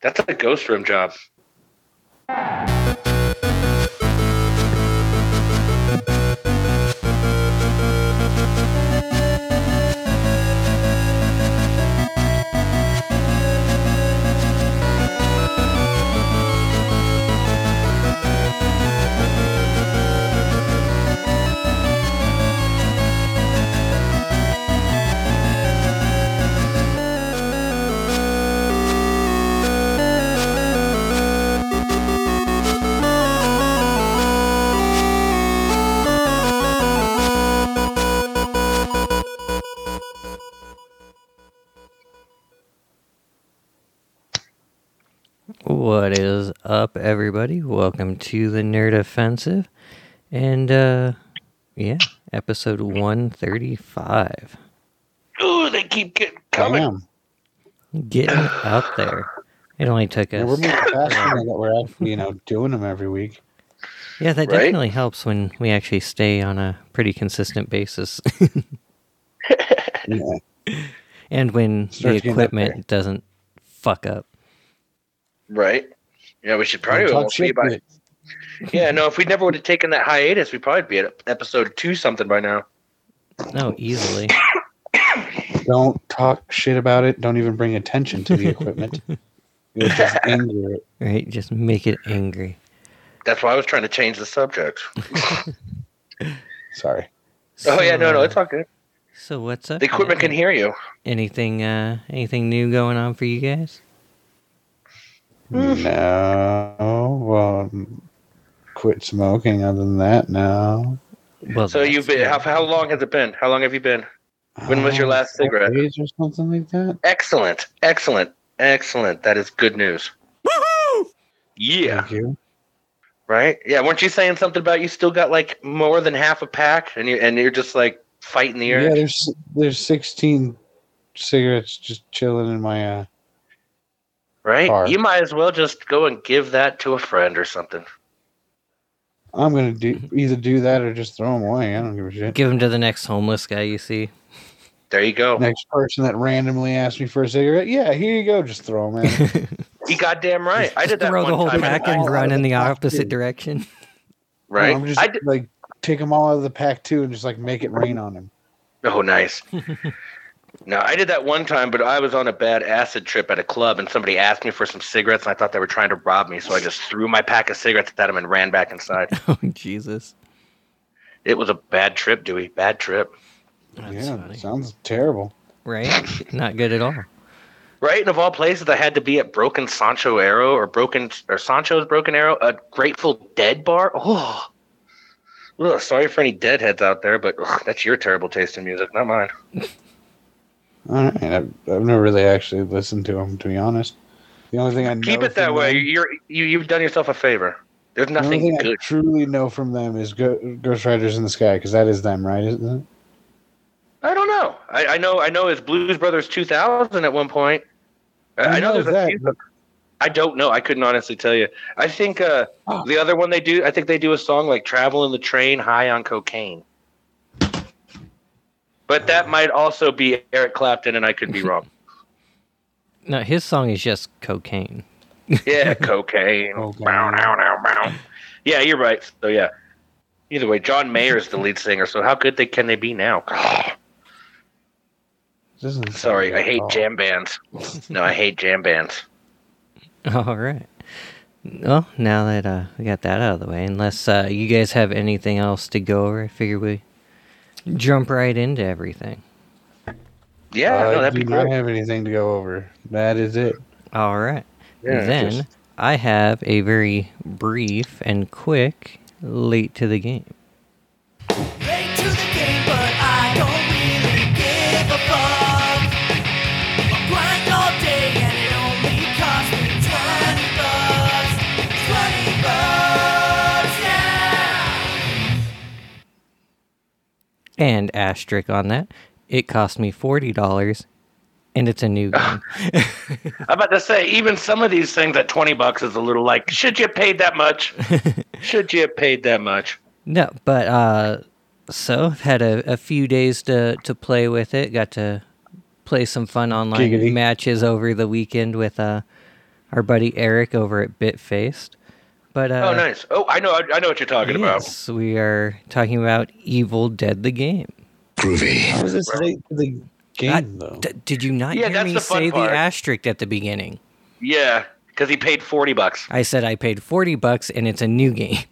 That's a ghost room job. Welcome to the Nerd Offensive. And, uh, yeah, episode 135. Ooh, they keep getting coming. Damn. Getting up there. It only took Yeah, we're us. moving faster now that we're actually, you know, doing them every week. Yeah, that Right? definitely helps when we actually stay on a pretty consistent basis. Yeah. and when Starts the getting up there. equipment doesn't fuck up. Right? Yeah, we should probably Talk almost be shit, by. but Yeah, no, if we never would have taken that hiatus, we'd probably be at episode two something by now. No, easily. Don't talk shit about it. Don't even bring attention to the equipment. You'll just anger it. Right? Just make it angry. That's why I was trying to change the subject. Sorry. oh yeah, no, no, it's all good. So what's up? The equipment can hear you. Anything uh anything new going on for you guys? No. Well, quit smoking. Other than that, no. Well So you've been how, how long has it been? How long have you been? When was your Uh, last cigarette? days or something like that. Excellent, excellent, excellent. That is good news. Yeah. Thank you. Right? Yeah, weren't you saying something about you still got like more than half a pack and you and you're just like fighting the air. Yeah, there's there's 16 cigarettes just chilling in my uh. Right? car. You might as well just go and give that to a friend or something. I'm gonna do either do that or just throw them away. I don't give a shit. Give them to the next homeless guy you see. There you go. Next person that randomly asks me for a cigarette, yeah, here you go. Just throw them in. You goddamn right. I did that Throw one the whole time. pack and out run in the the opposite too. direction. right? I'm just I did, like take them all out of the pack too, and just like make it rain on him. oh, nice. no, I did that one time, but I was on a bad acid trip at a club, and somebody asked me for some cigarettes, and I thought they were trying to rob me, so I just threw my pack of cigarettes at them and ran back inside. oh Jesus. It was a bad trip, Dewey. Bad trip. That's yeah, funny. sounds terrible. Right? Not good at all. Right, and of all places, I had to be at Broken Sancho Arrow or Broken or Sancho's Broken Arrow, a Grateful Dead bar. Oh, Ugh, sorry for any deadheads out there, but ugh, that's your terrible taste in music, not mine. All right, I've, I've never really actually listened to them, to be honest. The only thing I know keep it that way. Them, You're you, you've done yourself a favor. There's the only nothing thing I truly know from them is Ghost Riders in the Sky, because that is them, right? Isn't it? I don't know. I, I know I know it's Blues Brothers 2000 at one point. I, I know know there's a that, few. but- I don't know. I couldn't honestly tell you. I think uh, Oh. the other one they do. I think they do a song like "Travel in the Train, High on Cocaine." But that might also be Eric Clapton, and I could be wrong. No, his song is just cocaine. Yeah, cocaine. Cocaine. Bow, bow, bow, bow. Yeah, you're right. So yeah. Either way, John Mayer is the lead singer. So how good they can they be now? Doesn't Sorry, I hate all. jam bands. No, I hate jam bands. All right. Well, now that uh, we got that out of the way, unless uh, you guys have anything else to go over, I figure we jump right into everything. Yeah, I no, that'd do be not great. have anything to go over. That is it. All right. Yeah, then just- I have a very brief and quick late to the game. And asterisk on that, it cost me forty dollars, and it's a new game. I'm about to say, even some of these things at 20 bucks is a little like, should you have paid that much? should you have paid that much? no, but uh, so I've had a, a few days to to play with it. Got to play some fun online Giggity. matches over the weekend with uh our buddy Eric over at Bitfaced. But uh, oh, nice. Oh, I know. I, I know what you're talking about. yes, we are talking about Evil Dead the game. How is this late to the game I- though? D- did you not Yeah, hear me the say part. the asterisk at the beginning? Yeah, because he paid forty bucks. I said I paid forty bucks and it's a new game.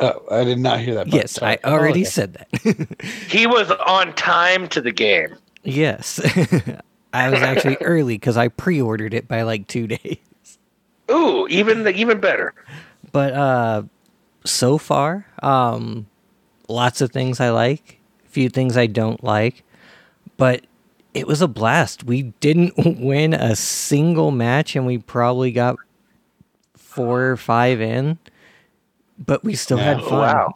oh, I did not hear that. part. yes, Sorry. I already Oh, okay. said that. He was on time to the game. yes, I was actually early because I pre-ordered it by like two days. Ooh, even even better. But uh so far, um lots of things I like, a few things I don't like, but it was a blast. We didn't win a single match and we probably got four or five in, but we still had Yeah. fun. Wow.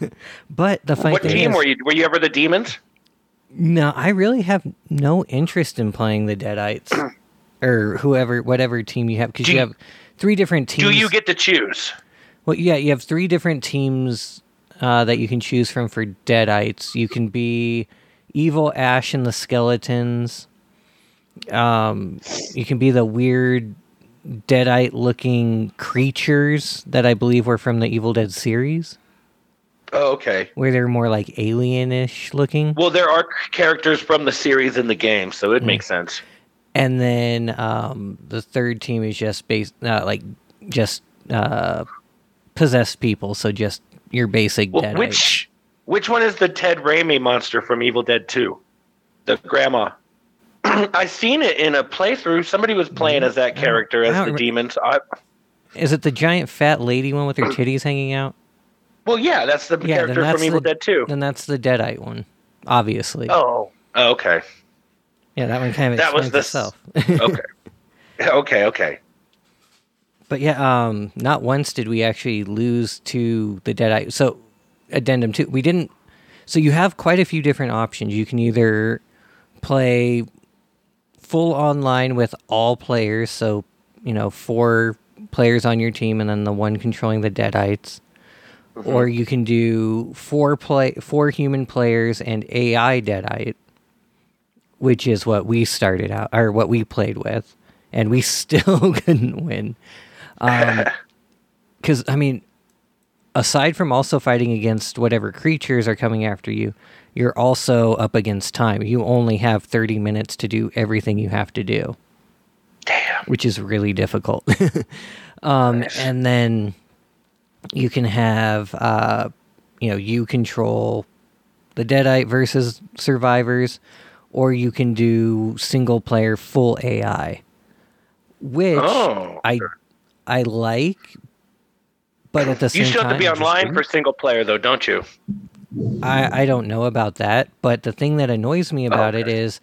but the funny what thing team is, were you? Were you ever the demons? no, I really have no interest in playing the Deadites or whoever, whatever team you have, because you you- have three different teams. Do you get to choose? Well, yeah, you have three different teams uh, that you can choose from for Deadites. You can be Evil Ash and the Skeletons. Um, you can be the weird Deadite-looking creatures that I believe were from the Evil Dead series, Oh, okay. where they're more like alienish looking. Well, there are characters from the series in the game, so it makes sense. And then um, the third team is just based, uh, like just uh, possessed people. So just your basic Well, Deadites. which which one is the Ted Raimi monster from Evil Dead Two? The grandma. I seen it in a playthrough. Somebody was playing as that character as the demons. I, Is it the giant fat lady one with her titties hanging out? well, yeah, that's the Yeah, character that's from Evil the, Dead Two. Then that's the Deadite one, obviously. Oh, oh, okay, Yeah, that one kind of that was the itself. okay, okay, okay. but yeah, um, not once did we actually lose to the Deadite. So, addendum two, we didn't. So you have quite a few different options. You can either play full online with all players, so you know four players on your team, and then the one controlling the Deadites. Or you can do four play four human players and AI Deadite, which is what we started out or what we played with, and we still couldn't win. Because I mean, aside from also fighting against whatever creatures are coming after you, you're also up against time. You only have thirty minutes to do everything you have to do Damn. which is really difficult. um, and then you can have, uh, you know, you control the Deadite versus survivors, or you can do single player full AI, which Oh, I I like, but at the same time. You still have time, to be online for single player, though, don't you? I, I don't know about that, but the thing that annoys me oh, about it Okay. is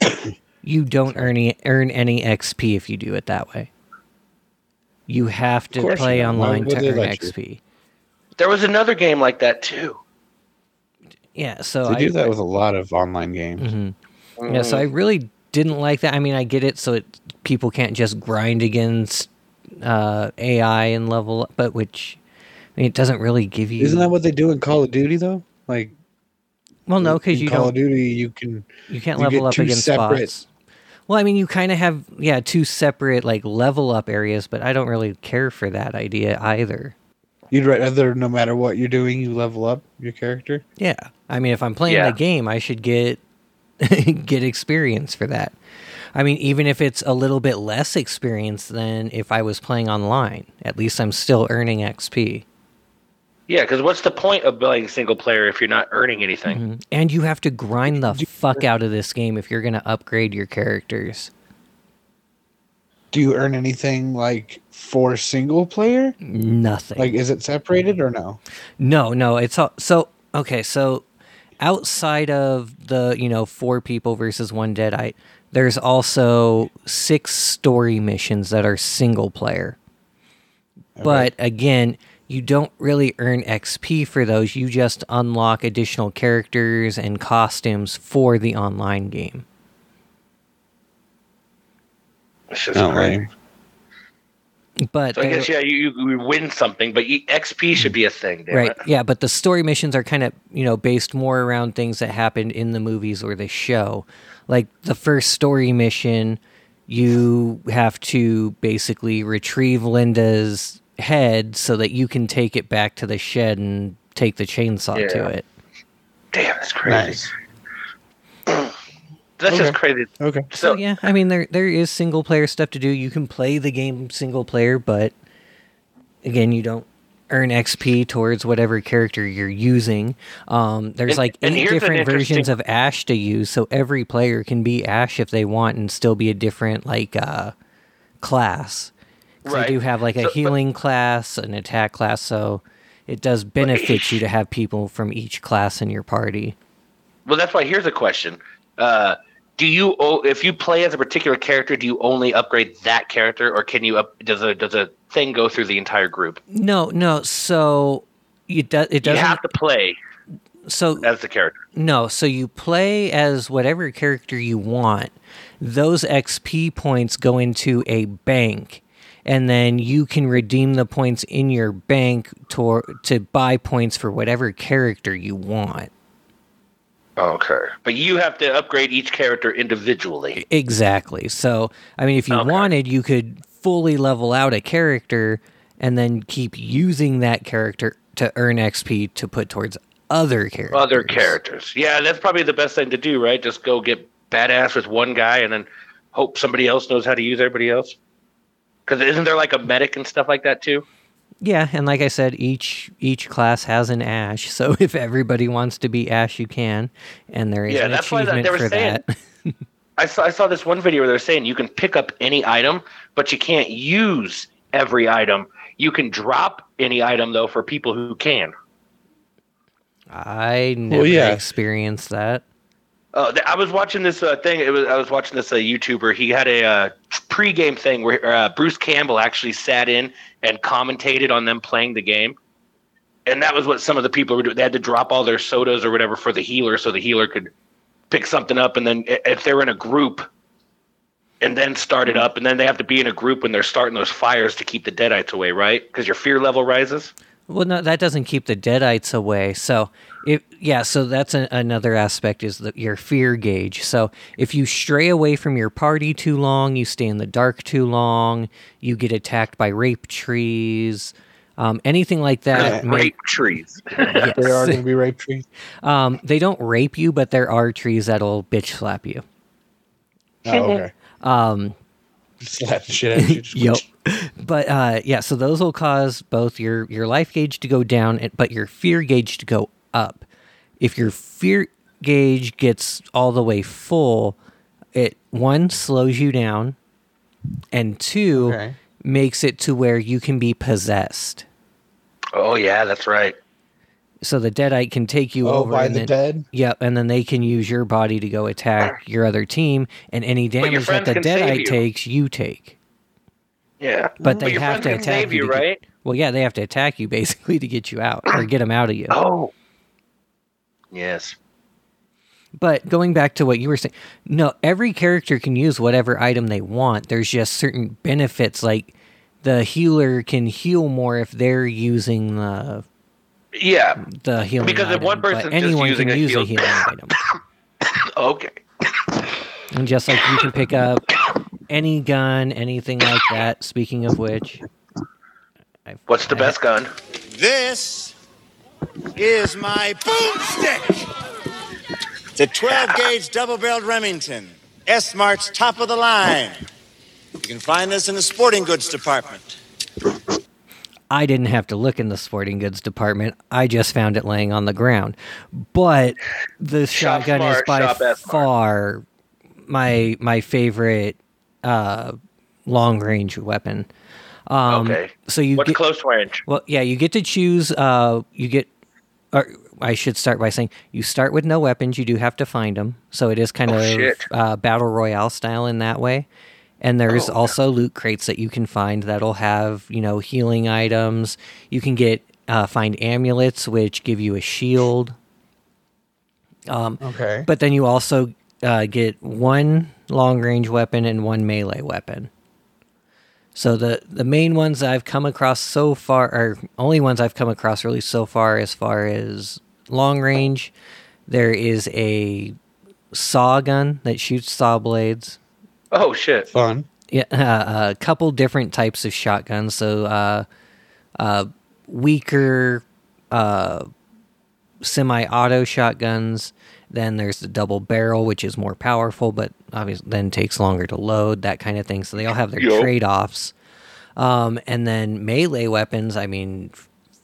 you don't earn any, earn any XP if you do it that way. You have to play online to earn let you? XP. There was another game like that too. Yeah, so They I do that with a lot of online games. Mm-hmm. Mhm. yeah, so I really didn't like that. I mean, I get it, so it people can't just grind against uh, AI and level up, but which I mean, it doesn't really give you. Isn't that what they do in Call of Duty though? Like well, no, because in you Call don't. of Duty, you can You can't You level get up two against separate- spots. Well, I mean, you kind of have yeah two separate like level up areas, but I don't really care for that idea either. you'd rather no matter what you're doing, you level up your character. Yeah, I mean, if I'm playing Yeah. the game, I should get get experience for that. I mean, even if it's a little bit less experience than if I was playing online, at least I'm still earning XP. Yeah, because what's the point of playing single player if you're not earning anything? Mhm. And you have to grind the fuck out of this game if you're gonna upgrade your characters. Do you earn anything like for single player? Nothing. Like, is it separated or no? No, no, it's all so okay, so outside of the, you know, four people versus one deadite, there's also six story missions that are single player. But again, you don't really earn XP for those. You just unlock additional characters and costumes for the online game. this is Not great. lame. But So I guess yeah, you, you win something, but you, XP should be a thing, damn right it. yeah but the story missions are kind of you know based more around things that happened in the movies or the show like the first story mission you have to basically retrieve Linda's head so that you can take it back to the shed and take the chainsaw to it. Damn, that's crazy. Nice. That's just crazy. Okay. So So yeah, I mean there there is single player stuff to do. You can play the game single player, but again, you don't earn XP towards whatever character you're using. Um, there's And- like eight here's an different versions of Ash to use, so every player can be Ash if they want and still be a different like uh, class. 'Cause Right. They do have like a So- but- healing class, an attack class, so it does benefit you to have people from each class in your party. Well, that's why here's a question. Uh, do you, if you play as a particular character, do you only upgrade that character, or can you up? Does a does a thing go through the entire group? No, no. So it does. It You doesn't. have to play so as the character. No, so you play as whatever character you want. Those XP points go into a bank, and then you can redeem the points in your bank to to buy points for whatever character you want. Okay, but you have to upgrade each character individually. Exactly. So, I mean, if you Okay. wanted, you could fully level out a character and then keep using that character to earn XP to put towards other characters. Other characters, yeah, that's probably the best thing to do, right? Just go get badass with one guy, and then hope somebody else knows how to use everybody else. Because isn't there like a medic and stuff like that too? Yeah, and like I said, each each class has an Ash. So if everybody wants to be Ash, you can, and there is Yeah, an that's why achievement they were for saying- that. I saw I saw this one video where they're saying you can pick up any item, but you can't use every item. You can drop any item though for people who can. I never yeah. experienced that. Uh, I was watching this uh, thing. It was I was watching this uh, YouTuber. He had a uh, pre-game thing where uh, Bruce Campbell actually sat in and commentated on them playing the game, and that was what some of the people were doing. They had to drop all their sodas or whatever for the healer, so the healer could pick something up, and then if they're in a group, and then start it up, and then they have to be in a group when they're starting those fires to keep the deadites away, right? Because your fear level rises. Well, no, that doesn't keep the deadites away. So, if yeah, so that's a, another aspect is the, your fear gauge. So, if you stray away from your party too long, you stay in the dark too long, you get attacked by rape trees, um, anything like that. may- Rape trees. yes. There are going to be rape trees. Um, they don't rape you, but there are trees that'll bitch slap you. Oh, okay. Um, Slap the shit out of you. Yep. But uh, yeah, so those will cause both your your life gauge to go down, but your fear gauge to go up. If your fear gauge gets all the way full, it one slows you down, and two Okay. makes it to where you can be possessed. oh yeah, that's right. So the deadite can take you Oh, over. by and the then, dead? Yep, and then they can use your body to go attack your other team, and any damage that the can deadite you. takes, you take. Yeah, But they your have to attack you, you, to get- right? well, yeah, they have to attack you basically to get you out or get them out of you. Oh. Yes. But going back to what you were saying, no, every character can use whatever item they want. There's just certain benefits, like the healer can heal more if they're using the Yeah. the healing. Because if one person person's just anyone using can a use a healing item, Okay. and just like you can pick up any gun, anything like that. Speaking of which, I've- What's the I- best gun? This is my boomstick. It's a 12 gauge double barreled Remington. S Mart's top of the line. You can find this in the sporting goods department. I didn't have to look in the sporting goods department. I just found it laying on the ground. But the Shop shotgun is by shop S smart. far my my favorite uh, long range weapon. Um, okay. So you What's get close range? well, yeah, you get to choose. Uh, you get, or I should start by saying you start with no weapons. You do have to find them, so it is kind Oh, of uh, battle royale style in that way. And there's Oh, also loot crates that you can find that'll have you know healing items. You can get uh, find amulets which give you a shield. Okay. But then you also uh, get one long range weapon and one melee weapon. So the the main ones I've come across so far are only ones I've come across really so far as far as long range. There is a saw gun that shoots saw blades. Oh shit! Fun. Yeah, uh, a couple different types of shotguns. So, uh, uh, weaker uh, semi-auto shotguns. Then there's the double barrel, which is more powerful, but obviously then takes longer to load. That kind of thing. So they all have their Yup. trade-offs. Um, and then melee weapons. I mean,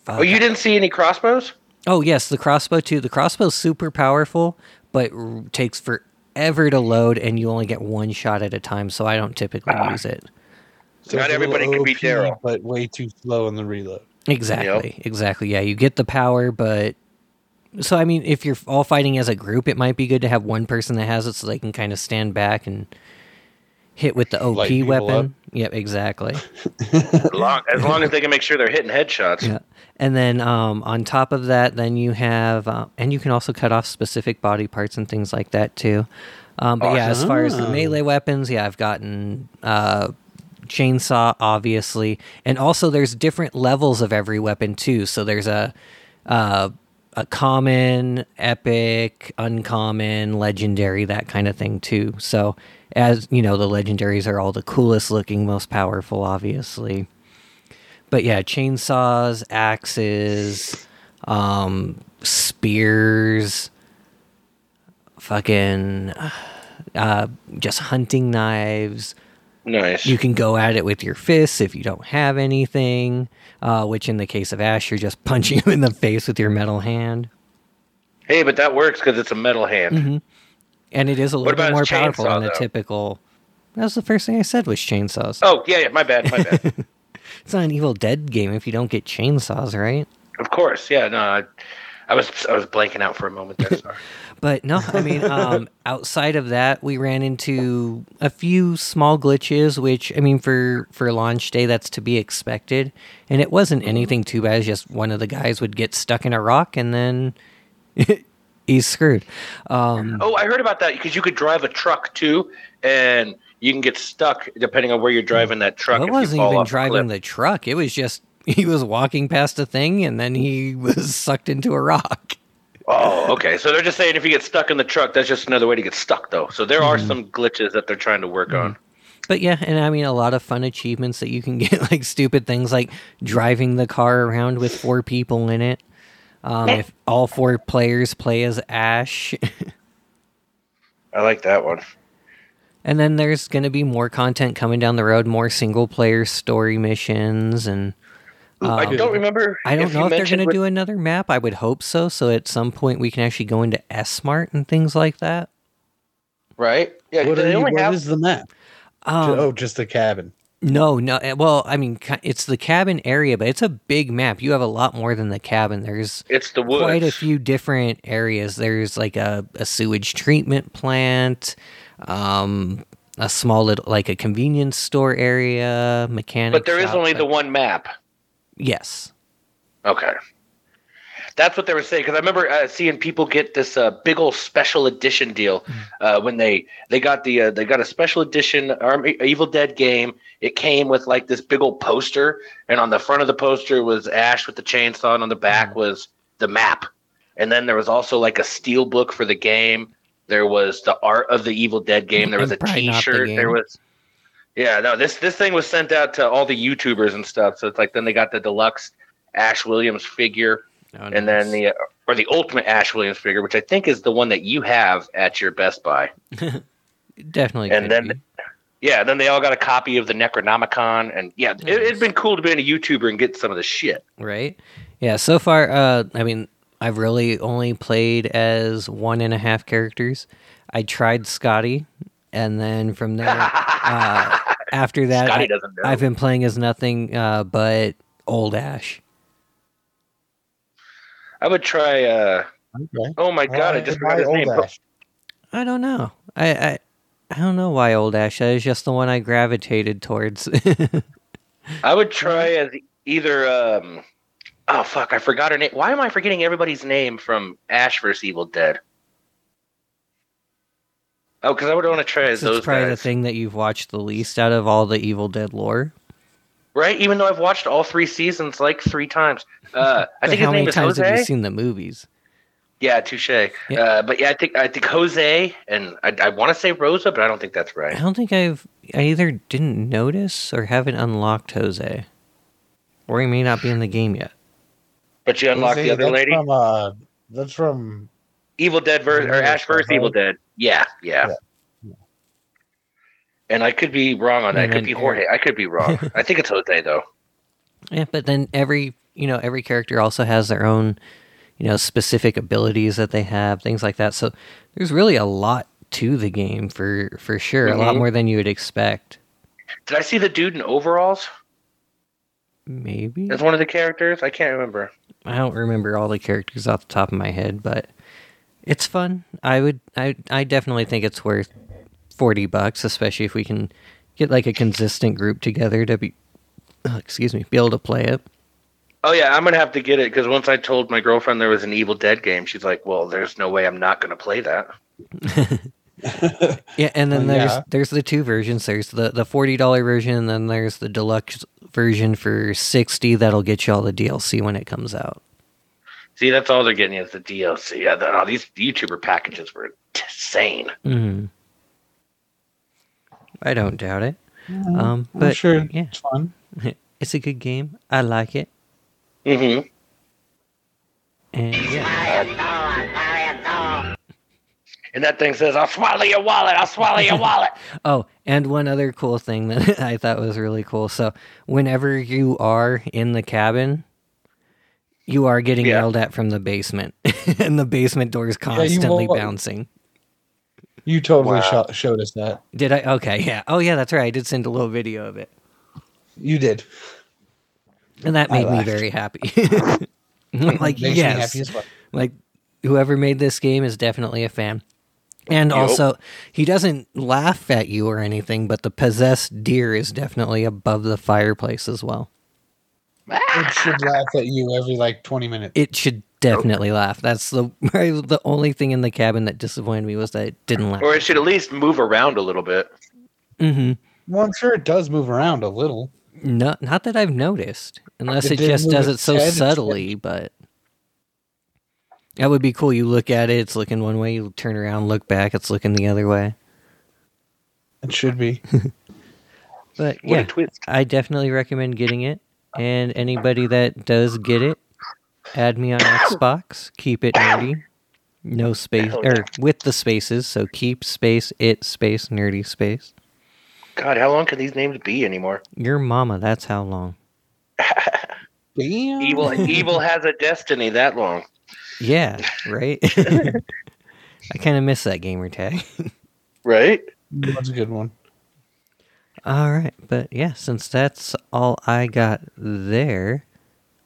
fuck, Oh, you didn't see any crossbows? Oh yes, the crossbow too. The crossbow's super powerful, but r- takes forever to load, and you only get one shot at a time. So I don't typically Ah. use it. So Not it's a little everybody can beat OP, Daryl. but way too slow in the reload. Exactly, exactly. Yeah, you get the power, but so I mean, if you're all fighting as a group, it might be good to have one person that has it, so they can kind of stand back and hit with the OP Light people weapon. Yep, exactly. As long, as long as they can make sure they're hitting headshots. Yeah. And then um, on top of that, then you have, uh, and you can also cut off specific body parts and things like that too. Um, but yeah, as far as the melee weapons, yeah, I've gotten uh, chainsaw, obviously, and also there's different levels of every weapon too. So there's a uh, a common, epic, uncommon, legendary, that kind of thing too. So as you know, the legendaries are all the coolest looking, most powerful, obviously but yeah, chainsaws, axes, um, spears, fucking, uh, just hunting knives. Nice. You can go at it with your fists if you don't have anything. Uh, which in the case of Ash, you're just punching him in the face with your metal hand, hey, but that works because it's a metal hand. Mm-hmm. and it is a little bit more powerful chainsaw, than a though? typical. That was the first thing I said was chainsaws. Oh yeah, yeah. My bad. My bad. It's not an Evil Dead game if you don't get chainsaws, right? of course. Yeah. No. I, I was I was blanking out for a moment there. Sorry. But no, I mean, um, outside of that, we ran into a few small glitches, which I mean, for for launch day, that's to be expected, and it wasn't anything too bad. It's just one of the guys would get stuck in a rock, and then he's screwed. Um, Oh, I heard about that because you could drive a truck too, and you can get stuck depending on where you're driving that truck. I if you wasn't even driving the truck; it was just he was walking past a thing, and then he was sucked into a rock. Oh, okay. So they're just saying if you get stuck in the truck, that's just another way to get stuck, though. So there are hmm. some glitches that they're trying to work hmm. on. But yeah, and I mean a lot of fun achievements that you can get, like stupid things like driving the car around with four people in it. Um, eh. if all four players play as Ash, I like that one. and then there's going to be more content coming down the road, more single player story missions, and I um, don't remember. I don't if you know if they're going to with- do another map. I would hope so. So at some point we can actually go into S Mart and things like that. right. Yeah, What, do are they you, only what have. is the map? Um, oh, just the cabin. No, no. uh, Well, I mean, it's the cabin area, but it's a big map. You have a lot more than the cabin. There's It's the woods. quite a few different areas. There's like a, a sewage treatment plant, um, a small little like a convenience store area, mechanic. but there is shop, only but- the one map. Yes. Okay. That's what they were saying because I remember uh, seeing people get this uh, big old special edition deal Mm-hmm. uh, when they they got the uh, they got a special edition Arm- Evil Dead game. It came with like this big old poster, and on the front of the poster was Ash with the chainsaw, and on the back Mm-hmm. was the map. And then there was also like a steel book for the game. There was the art of the Evil Dead game. There was a And probably not the T-shirt. There was yeah, no, this this thing was sent out to all the YouTubers and stuff. So it's like then they got the deluxe Ash Williams figure, Oh, and then the or the ultimate Ash Williams figure, which I think is the one that you have at your Best Buy. definitely. and then- be. Yeah, then they all got a copy of the Necronomicon, and yeah, it, it'd been cool to be a YouTuber and get some of the shit. right? Yeah. So far, uh, I mean, I've really only played as one and a half characters. I tried Scotty, and then from there, uh, after that, Scotty I, doesn't know. I've been playing as nothing uh, but old Ash. I would try. uh Okay. Oh my god, I just forgot his name. I don't know. I, I I don't know why old Ash. That is just the one I gravitated towards. I would try as either. um Oh fuck, I forgot her name. Why am I forgetting everybody's name from Ash vs Evil Dead? Oh, because I would want to try as So those it's probably the thing that you've watched the least out of all the Evil Dead lore. right? Even though I've watched all three seasons like three times. Uh, I think how his name many is times have you seen the movies? Yeah, touche. Uh, but yeah, I think I think Jose and I, I want to say Rosa, but I don't think that's right. I don't think I've I either didn't notice or haven't unlocked Jose, or he may not be in the game yet. But you unlocked Jose, the other that's lady, From, uh, that's from. Evil Dead versus or Ash versus Evil? Dead. Yeah, yeah. And I could be wrong on that. And It could be Jorge. I could be wrong. I think it's Jose though. Yeah, but then every you know every character also has their own you know specific abilities that they have, things like that. So there's really a lot to the game for for sure, a lot Mhm. more than you would expect. Did I see the dude in overalls Maybe as one of the characters? I can't remember. I don't remember all the characters off the top of my head, but it's fun. I would I I definitely think it's worth 40 bucks, especially if we can get like a consistent group together to be excuse me, be able to play it. Oh yeah, I'm gonna have to get it because once I told my girlfriend there was an Evil Dead game, she's like, "Well, there's no way I'm not gonna play that." Yeah, and then Uh, there's yeah. there's the two versions. There's the the forty dollar version, and then there's the deluxe version for sixty. That'll get you all the DLC when it comes out. See, that's all they're getting is the DLC. Yeah, the, oh, these YouTuber packages were insane. hmm I don't doubt it. Um, I'm but sure yeah, it's fun. it's a good game. I like it, Mm-hmm. and yeah. And that thing says, "I'll swallow your wallet. I'll swallow your wallet." Oh, and one other cool thing that I thought was really cool. So, whenever you are in the cabin, you are getting Yeah. yelled at from the basement, and the basement door is constantly won't- bouncing. You totally Wow. sho- showed us that. Did I? Okay, yeah. Oh, yeah, that's right. I did send a little video of it, You did. and that made me very happy. like, Makes me yes, happy as well. like whoever made this game is definitely a fan. And Yup. also, he doesn't laugh at you or anything, but the possessed deer is definitely above the fireplace as well. It should laugh at you every like 20 minutes. It should definitely laugh. That's the the only thing in the cabin that disappointed me was that it didn't laugh. or it should at least move around a little bit. Mm-hmm. Well, I'm sure it does move around a little. Not not that I've noticed, unless It it, just does it its so head, its subtly. But that would be cool. You look at it, it's looking one way. You turn around, look back, it's looking the other way. It should be. But What yeah! I definitely recommend getting it. And anybody that does get it, add me on Xbox. Keep it nerdy. No space Hell yeah. or with the spaces. So keep space it space nerdy space. God, how long can these names be anymore? Your mama. That's how long. Damn. Evil, evil has a destiny that long. Yeah. Right. I kind of miss that gamer tag. Right? That's a good one. All right, but yeah, since that's all I got there,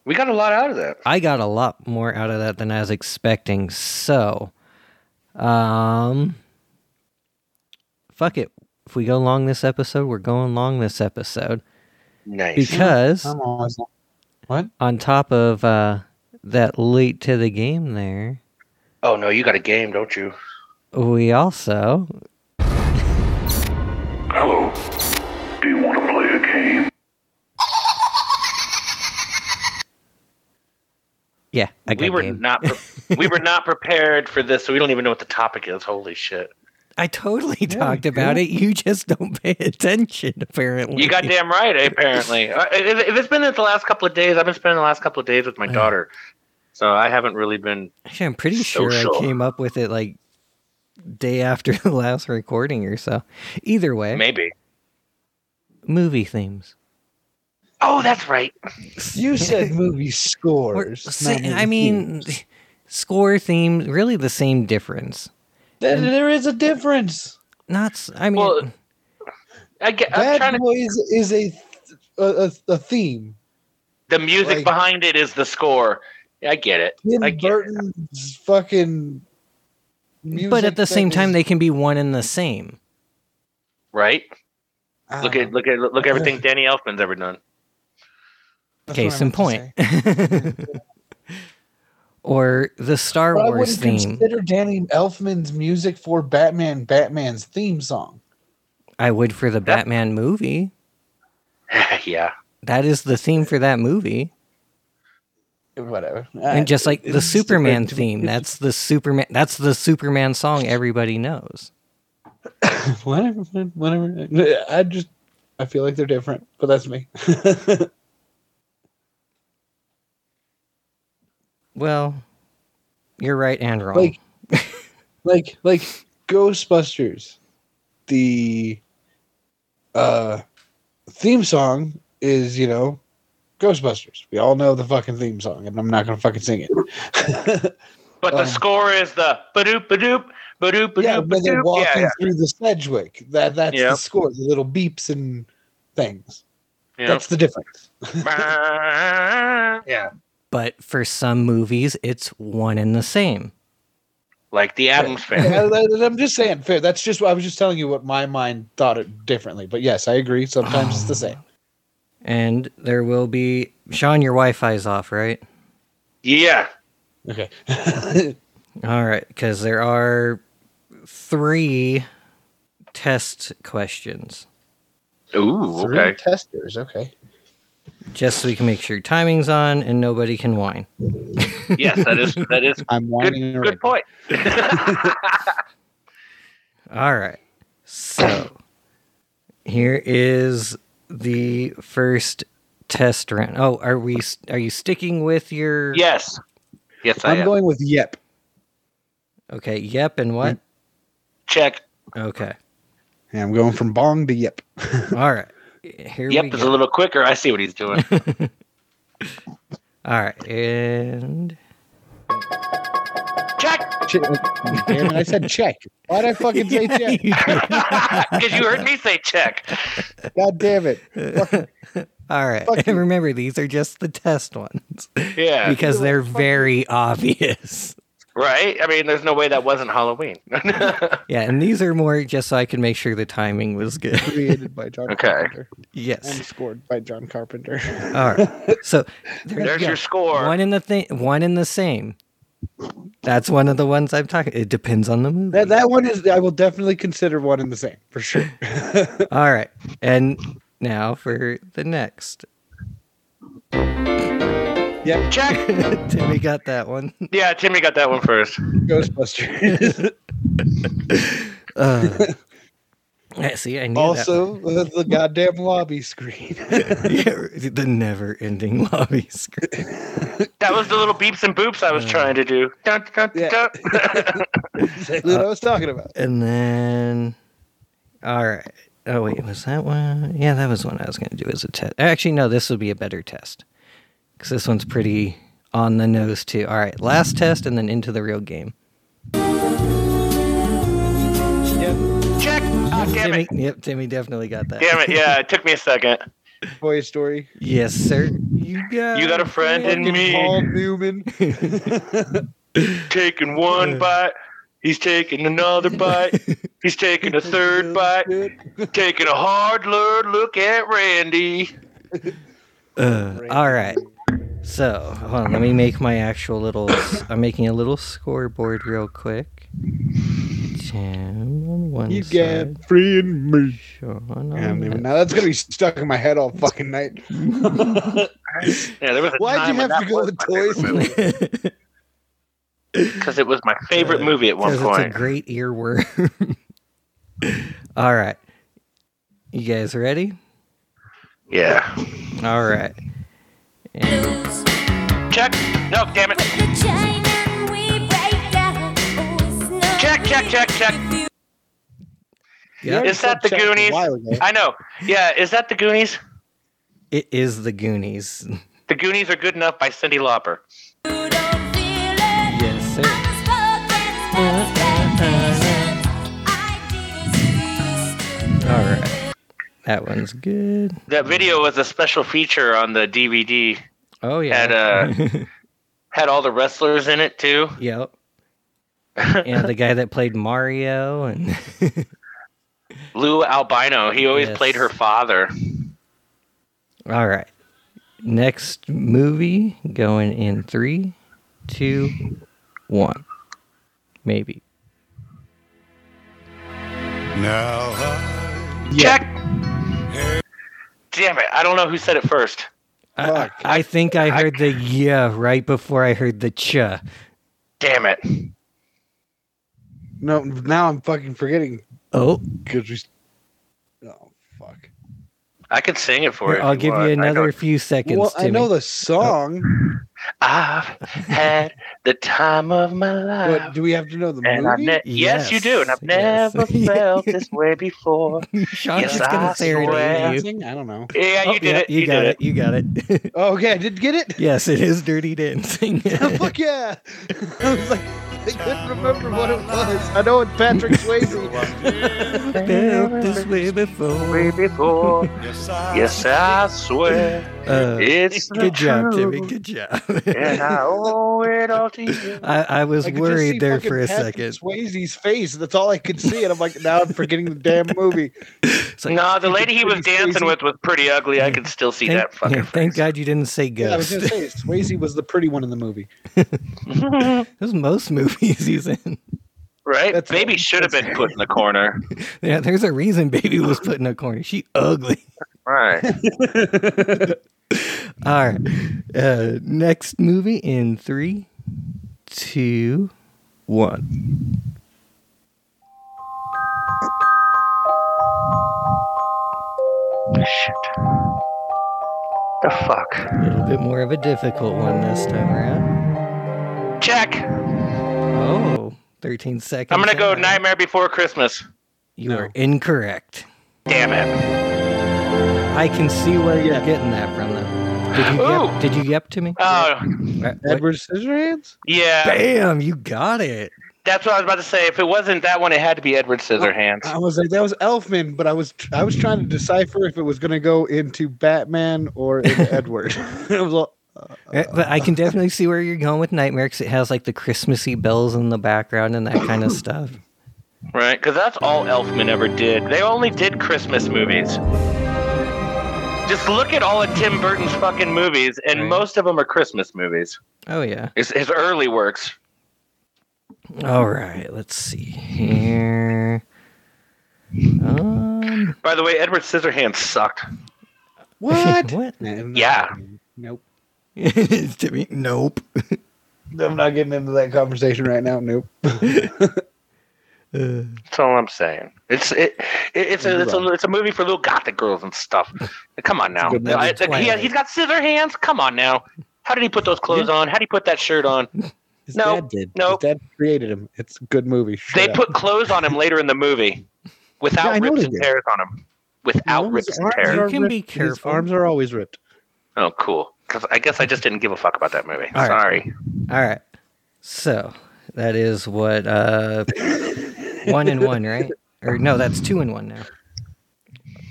We got a lot out of that. I got a lot more out of that than I was expecting. So, um, fuck it. If we go long this episode, we're going long this episode Nice. because I'm what? on top of uh, that late to the game there, oh no, you got a game, don't you? we also Hello. Do you want to play a game? Yeah, I got we were game. not. Pre- we were not prepared for this, so we don't even know what the topic is. Holy shit! I totally talked about it. You just don't pay attention, apparently. You got damn right. Apparently, Uh, if, if it's been the last couple of days, I've been spending the last couple of days with my Yeah. daughter, so I haven't really been. Actually, I'm pretty sure I came up with it like day after the last recording or so. Either way, Maybe. movie themes. Oh, that's right. You said movie scores. say- movie I mean, themes. score theme, really the same difference. There- there is a difference. Not, s- I mean, Well, I get. I'm Bad trying to. Boys is a, a, a, a theme. The music like- behind it is the score. I get it. Tim I get it. Burton's fucking. Music but at the that same time, they can be one and the same. Right? I Look ah. at look at look at everything Danny Elfman's ever done. That's Case in point. or the Star But I Wars wouldn't theme. consider Danny Elfman's music for Batman Batman's theme song. I would for the Batman movie. yeah. That is the theme for that movie. whatever. and uh, just like the It's just a Superman bit- theme, that's the Superman. That's the Superman song everybody knows. whatever, whatever. I just I feel like they're different, but that's me. Well, you're right and wrong. like, like, like Ghostbusters. The uh theme song is you know Ghostbusters. We all know the fucking theme song, and I'm not gonna fucking sing it. But the Um, score is the badoop badoop badoop badoop yeah, when they're badoop. walking Yeah, yeah. through the Sedgewick, that that's Yeah. the score. The little beeps and things. yeah. That's the difference. yeah. But for some movies, it's one and the same. Like the Addams family. Yeah, I- I'm just saying, fair. That's just I was just telling you what my mind thought it differently. But yes, I agree. Sometimes it's the oh. same. And there will be Shawn. Your Wi-Fi's off, right? Yeah. Okay. All right, because there are three test questions, Ooh, Three okay. testers. Okay. Just so we can make sure your timing's on and nobody can whine. Yes, that is that is I'm good, whining already. good point. All right, so here is the first test round. Oh, are we? Are you sticking with your? yes. Yes, I I'm am. going with yep. Okay. Yep. And what? Hmm. Check. Okay. Yeah, I'm going from bong to yep. All right. Here we Yep is go. a little quicker. I see what he's doing. All right, and Check. Che- oh, Damn it, I said check. Why'd I fucking say check? Because you heard me say check. God damn it. Fucking- all right. Fuck And you. remember, these are just the test ones Yeah. because they're very obvious. Right? I mean, there's no way that wasn't Halloween. Yeah, and these are more just so I can make sure the timing was good. Created by John Okay. Carpenter. And yes. scored by John Carpenter. All right. So there There's you your score. One in the thing, one in the same. That's one of the ones I'm talking. It depends on the movie. that that one is I will definitely consider one in the same, for sure. All right, and now for the next. Yep. Check. Timmy got that one. Yeah, Timmy got that one first. Ghostbusters. Uh, yeah, see, I knew also uh, the goddamn lobby screen. Yeah, the never-ending lobby screen. That was the little beeps and boops I was trying to do. Dun, dun, Yeah. dun. Exactly what I was talking about. And then, all right. Oh wait, was that one? Yeah, that was one I was going to do as a test. Actually, no, this would be a better test because this one's pretty on the nose too. All right, last test and then into the real game. Check. Ah, damn Timmy, it. yep, Timmy definitely got that. Damn it. Yeah, it took me a second. Toy Story. Yes, sir. You got. You got a friend in me. Paul Newman. Taking one bite. He's taking another bite. He's taking a third bite. Taking a hard look at Randy. Uh, all right. So, hold on. Let me make my actual little. I'm making a little scoreboard real quick. Tim on one You side. get free and me. Shawn on I don't even know. That's gonna be stuck in my head all fucking night. Yeah, there was a Why'd you have to go was with my toys? Because it was my favorite uh, movie at one Because it's a great earworm. All right. You guys ready? Yeah. All right. And Check. No, damn it. Check, check, check, check. yeah, Is that the Goonies? I know. Yeah, is that the Goonies? it is the Goonies. The Goonies are good enough by Cyndi Lauper. That one's good. That video was a special feature on the DVD. Oh yeah. Had, uh, Had all the wrestlers in it too. yep. And the guy that played Mario and Lou Albano. He always Yes. played her father. All right. Next movie going in three, two, one. Maybe. Now Check. Damn it! I don't know who said it first. I, I think I heard the yeah right before I heard the cha. Damn it. No, now I'm fucking forgetting Oh, because we. Oh fuck. I can sing it for here, you. I'll give want. you another few seconds. Well, I know the song, oh. I've had the time of my but life. do we have to know the And movie? ne- yes, you do, and I've Yes, never yes. felt this way before. Shawn's Yes, just gonna I serenade swear. you. Dancing? I don't know. Yeah, you Oh, did yeah, it. You, You, got did it. You got it. Oh, okay, I did get it. yes, it is Dirty Dancing. Fuck yeah! I was like, I couldn't remember what it was. I know it's Patrick Swayze. Felt this way before. Way before. Yes, I swear Uh, it's the good job, truth, Timmy. Good job. And I owe it all to you. I, I was I could just see worried there for a Patrick second. Swayze's face. That's all I could see, and I'm like, now I'm forgetting the damn movie. Like, No, the lady he was dancing Swayze. with was pretty ugly. I could still see thank, that fucking. yeah, thank. God you didn't say Yeah, I was gonna say Swayze was the pretty one in the movie. Those most movies he's in. Right? That's- Baby should have been put in the corner. Yeah, there's a reason Baby was put in a corner. She ugly. Right. All right. Uh, next movie in three, two, one. Shit. The fuck? A little bit more of a difficult one this time around. Check. Oh, 13 seconds. I'm gonna go in. Nightmare Before Christmas. You No. are incorrect. Damn it. I can see where you're getting that from, though. Did you Ooh. yep, did you yep to me? Oh, What- what- Edward Scissorhands. yeah. Bam! You got it. That's what I was about to say. If it wasn't that one, it had to be Edward Scissorhands. I was like, that was Elfman, but I was I was trying to decipher if it was gonna go into Batman or into Edward. it was all, Uh, But I can definitely see where you're going with Nightmare because it has like the Christmassy bells in the background and that kind of stuff. Right? Because that's all Elfman ever did. They only did Christmas movies. Just look at all of Tim Burton's fucking movies, and Right. most of them are Christmas movies. Oh yeah. His, his early works. All right. Let's see here. Um. By the way, Edward Scissorhands sucked. what? what? Nah, I'm not- Yeah. Nope. to nope. I'm not getting into that conversation right now. Nope. Uh, That's all I'm saying. It's it, it it's a it's a it's a movie for little gothic girls and stuff. Come on now. good movie. I- he, Twilight. he's got scissor hands. Come on now. How did he put those clothes on? How did he put that shirt on? His No, dad did. nope. His dad created him. It's a good movie. Shut They up. put clothes on him later in the movie, without Yeah, rips and tears on him. Without No, rips and tears. You are can be ripped. His careful. arms are always ripped. Oh, cool. Because I guess I just didn't give a fuck about that movie. All right. Sorry. all right. So that is what uh, one and one, right? Or no, that's two and one now.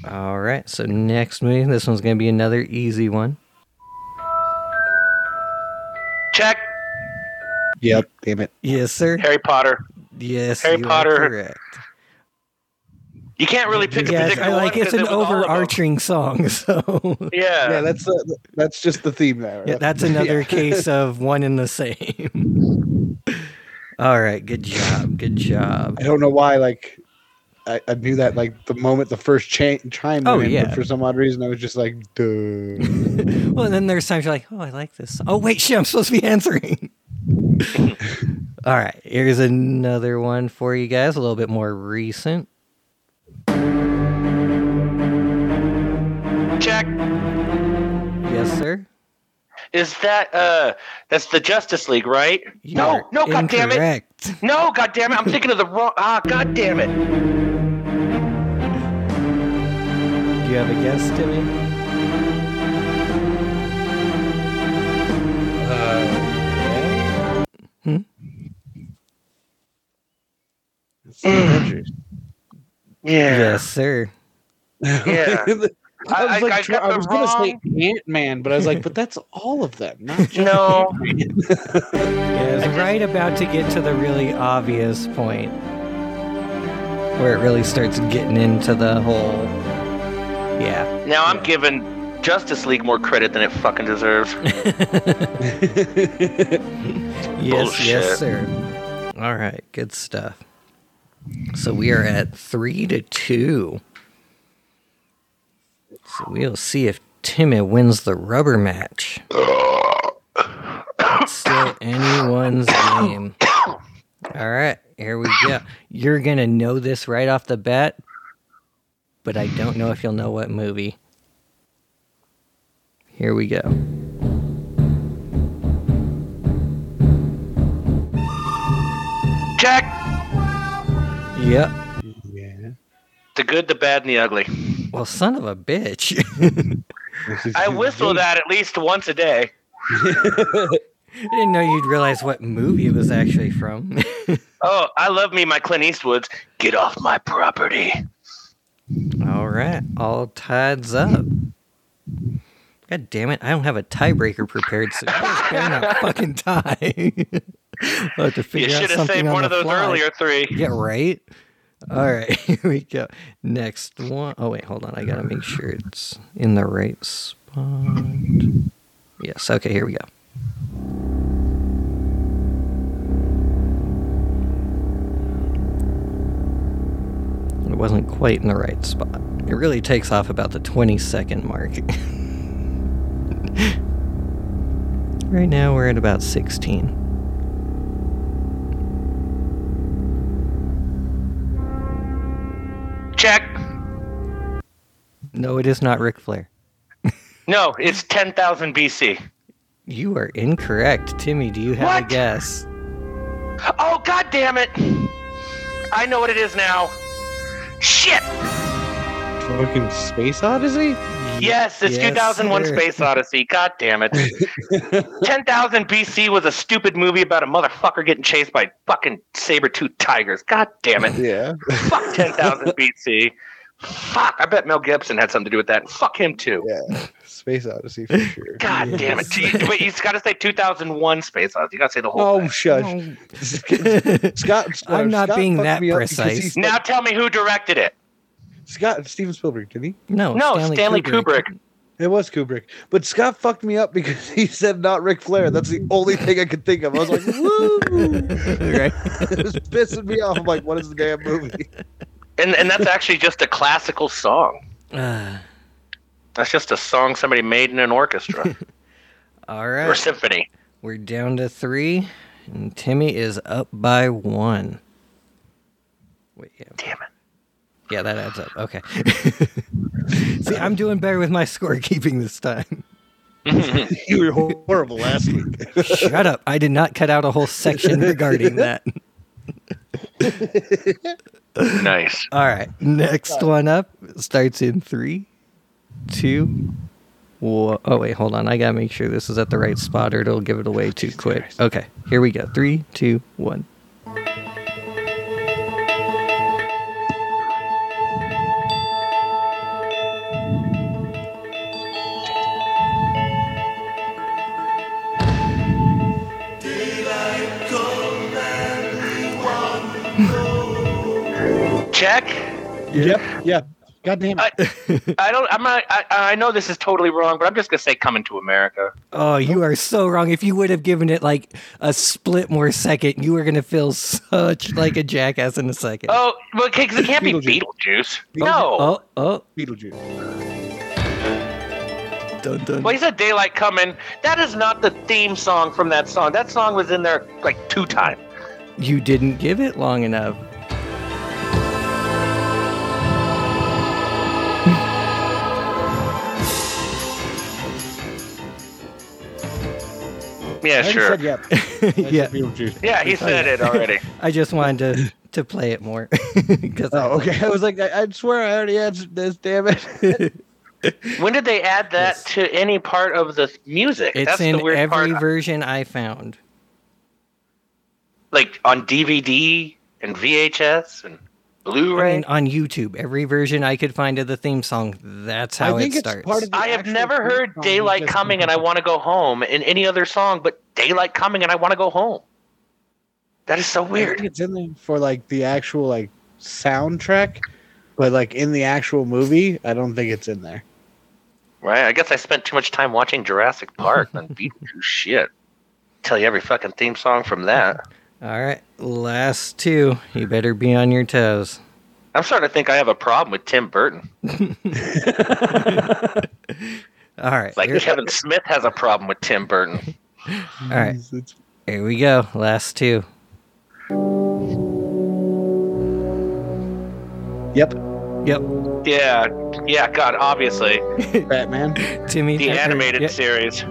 All right. So next movie, this one's gonna be another easy one. Check. Yep. Damn it. Yes, sir. Harry Potter. Yes, Harry you are Potter. correct. You can't really pick a Yes, particular I like one it's 'cause an it was all of them. overarching song, so Yeah. Yeah, that's uh, that's just the theme there. yeah, that's another case of one and the same. All right, good job, good job. I don't know why. Like, I, I knew that like the moment the first cha- chime Oh, went in, yeah. but for some odd reason I was just like, duh. Well, and then there's times you're like, oh, I like this. Oh, wait, shit, I'm supposed to be answering. All right, here's another one for you guys, a little bit more recent. Check. Yes, sir. Is that uh that's the Justice League, right? You no, are no, god damn it. No, god damn it. I'm thinking of the wrong ah god damn it. Do you have a guess, Timmy? Hmm? It's the Avengers. Yeah. Yes, sir. Yeah. I was I- like, I try- I the was gonna say Ant Man, but I was like, but that's all of them, not just No. Yeah, it's right about to get to the really obvious point where it really starts getting into the whole. Yeah. Now I'm giving Justice League more credit than it fucking deserves. Yes, yes, sir. All right, good stuff. So we are at three to two. So we'll see if Timmy wins the rubber match. It's still anyone's game. All right, here we go. You're gonna know this right off the bat, but I don't know if you'll know what movie. Here we go. Jack, Yep. Yeah. the good, the bad, and the ugly. Well, son of a bitch. I whistle that at least once a day. I didn't know you'd realize what movie it was actually from. Oh, I love me, my Clint Eastwoods. Get off my property. all right, all tieds up. God damn it! I don't have a tiebreaker prepared, so you guys better not fucking tie. I'll have to You figure out should have saved on one of those fly. earlier three. Yeah, right. All right, here we go. Next one. Oh wait, hold on. I gotta make sure it's in the right spot. Yes. Okay. Here we go. It wasn't quite in the right spot. It really takes off about the 20 second mark. right now we're at about 16. Check. No, it is not Ric Flair. No, it's 10,000 BC. You are incorrect. Timmy, do you have a What? guess? Oh, god damn it. I know what it is now. Shit. Fucking Space Odyssey? Yes, it's Yes, 2001 sir. Space Odyssey. God damn it. 10,000 BC was a stupid movie about a motherfucker getting chased by fucking saber-toothed tigers. God damn it. Yeah. Fuck 10,000 BC. Fuck. I bet Mel Gibson had something to do with that. Fuck him too. Yeah. Space Odyssey for sure. God damn it. Gee, Wait, you got to say 2001 Space Odyssey. You got to say the whole Oh, thing. shush. Scott, I'm not Scott being that me up because precise. he said- Now tell me who directed it. Scott Steven Spielberg, did he? no, No, Stanley, Kubrick. It was Kubrick. But Scott fucked me up because he said not Ric Flair. That's the only thing I could think of. I was like, woo! right? it was pissing me off. I'm like, what is the damn movie? And and that's actually just a classical song. Uh, That's just a song somebody made in an orchestra All right. or symphony. We're down to three, and Timmy is up by one. Wait, yeah, Damn it. Yeah, that adds up. Okay. See, I'm doing better with my scorekeeping this time. you were horrible last week. Shut up! I did not cut out a whole section regarding that. Nice. All right, next one up starts in three, two. One. Oh wait, hold on. I gotta make sure this is at the right spot, or it'll give it away too quick. Okay, here we go. Three, two, one. Check. yep. Yeah. God damn it. I, I don't. I'm not. I, I know this is totally wrong, but I'm just gonna say "Coming to America." Oh, you are so wrong. If you would have given it like a split more second, you were gonna feel such like a jackass in a second. Oh, well, because it can't be Beetlejuice. Beetlejuice. No. oh, oh. Beetlejuice. Dun, dun. Well, he said "Daylight Coming." That is not the theme song from that song. That song was in there like two times. You didn't give it long enough. Yeah, I sure. said yep. Yeah, Beetlejuice. Yeah, he oh, said it already. I just wanted to to play it more because Oh, okay. I was like, I, I swear I already answered this. Damn it. When did they add that Yes. to any part of the music? it's That's in the weird every part. version I found. like on DVD and VHS and I Blu-ray. mean, on YouTube, every version I could find of the theme song. That's how I think it it's starts. part of I have never heard "Daylight Coming" and I want to go home in any other song, but "Daylight Coming" and I want to go home. That is so I think weird. it's in there for like the actual like soundtrack, but like in the actual movie, I don't think it's in there. Right? I guess I spent too much time watching Jurassic Park than Beetlejuice. Shit. Tell you every fucking theme song from that. All right, last two. You better be on your toes. I'm starting to think I have a problem with Tim Burton. All right. Like here, Kevin Smith has a problem with Tim Burton. all right. Here we go. Last two. Yep. Yep. Yeah, yeah, God, obviously Batman. Timmy. the or- animated yeah, series,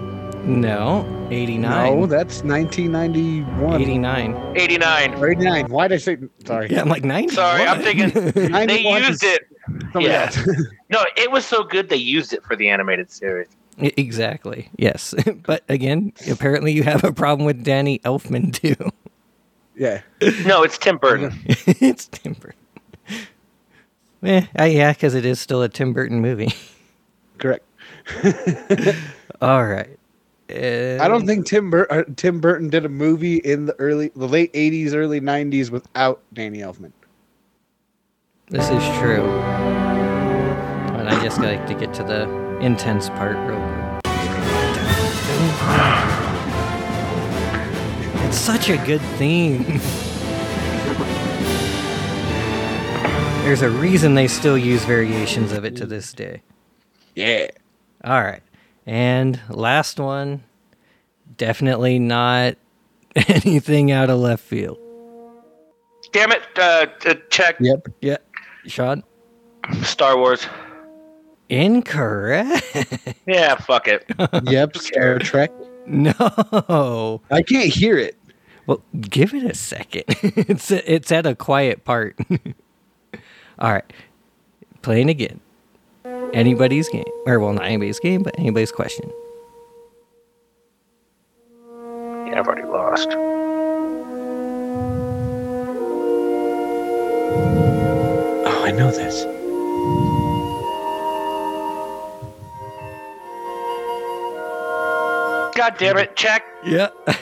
No. 89. No, that's 1991. 89. 89. 89. Why did I say? Sorry. Yeah, I'm like 90. Sorry, I'm thinking they 91 used is it. somebody yeah. else. No, it was so good they used it for the animated series. E- Exactly. Yes. but again, apparently you have a problem with Danny Elfman too. yeah. No, it's Tim Burton. it's Tim Burton. Eh, uh, yeah, because it is still a Tim Burton movie. Correct. All right. I don't think Tim Bur- uh, Tim Burton did a movie in the early, the late 80s, early 90s without Danny Elfman. This is true. And I just like to get to the intense part real quick. It's such a good theme. There's a reason they still use variations of it to this day. Yeah. All right. And last one, definitely not anything out of left field. Damn it! Uh, check Yep. Yeah. Shawn? Star Wars. Incorrect. Yeah, fuck it. Yep. Star Trek. no. I can't hear it. Well, give it a second. it's it's at a quiet part. All right. Playing again. Anybody's game. Or well, not anybody's game, but anybody's question. Yeah, I've already lost. Oh, I know this. God damn it! Check. Yeah.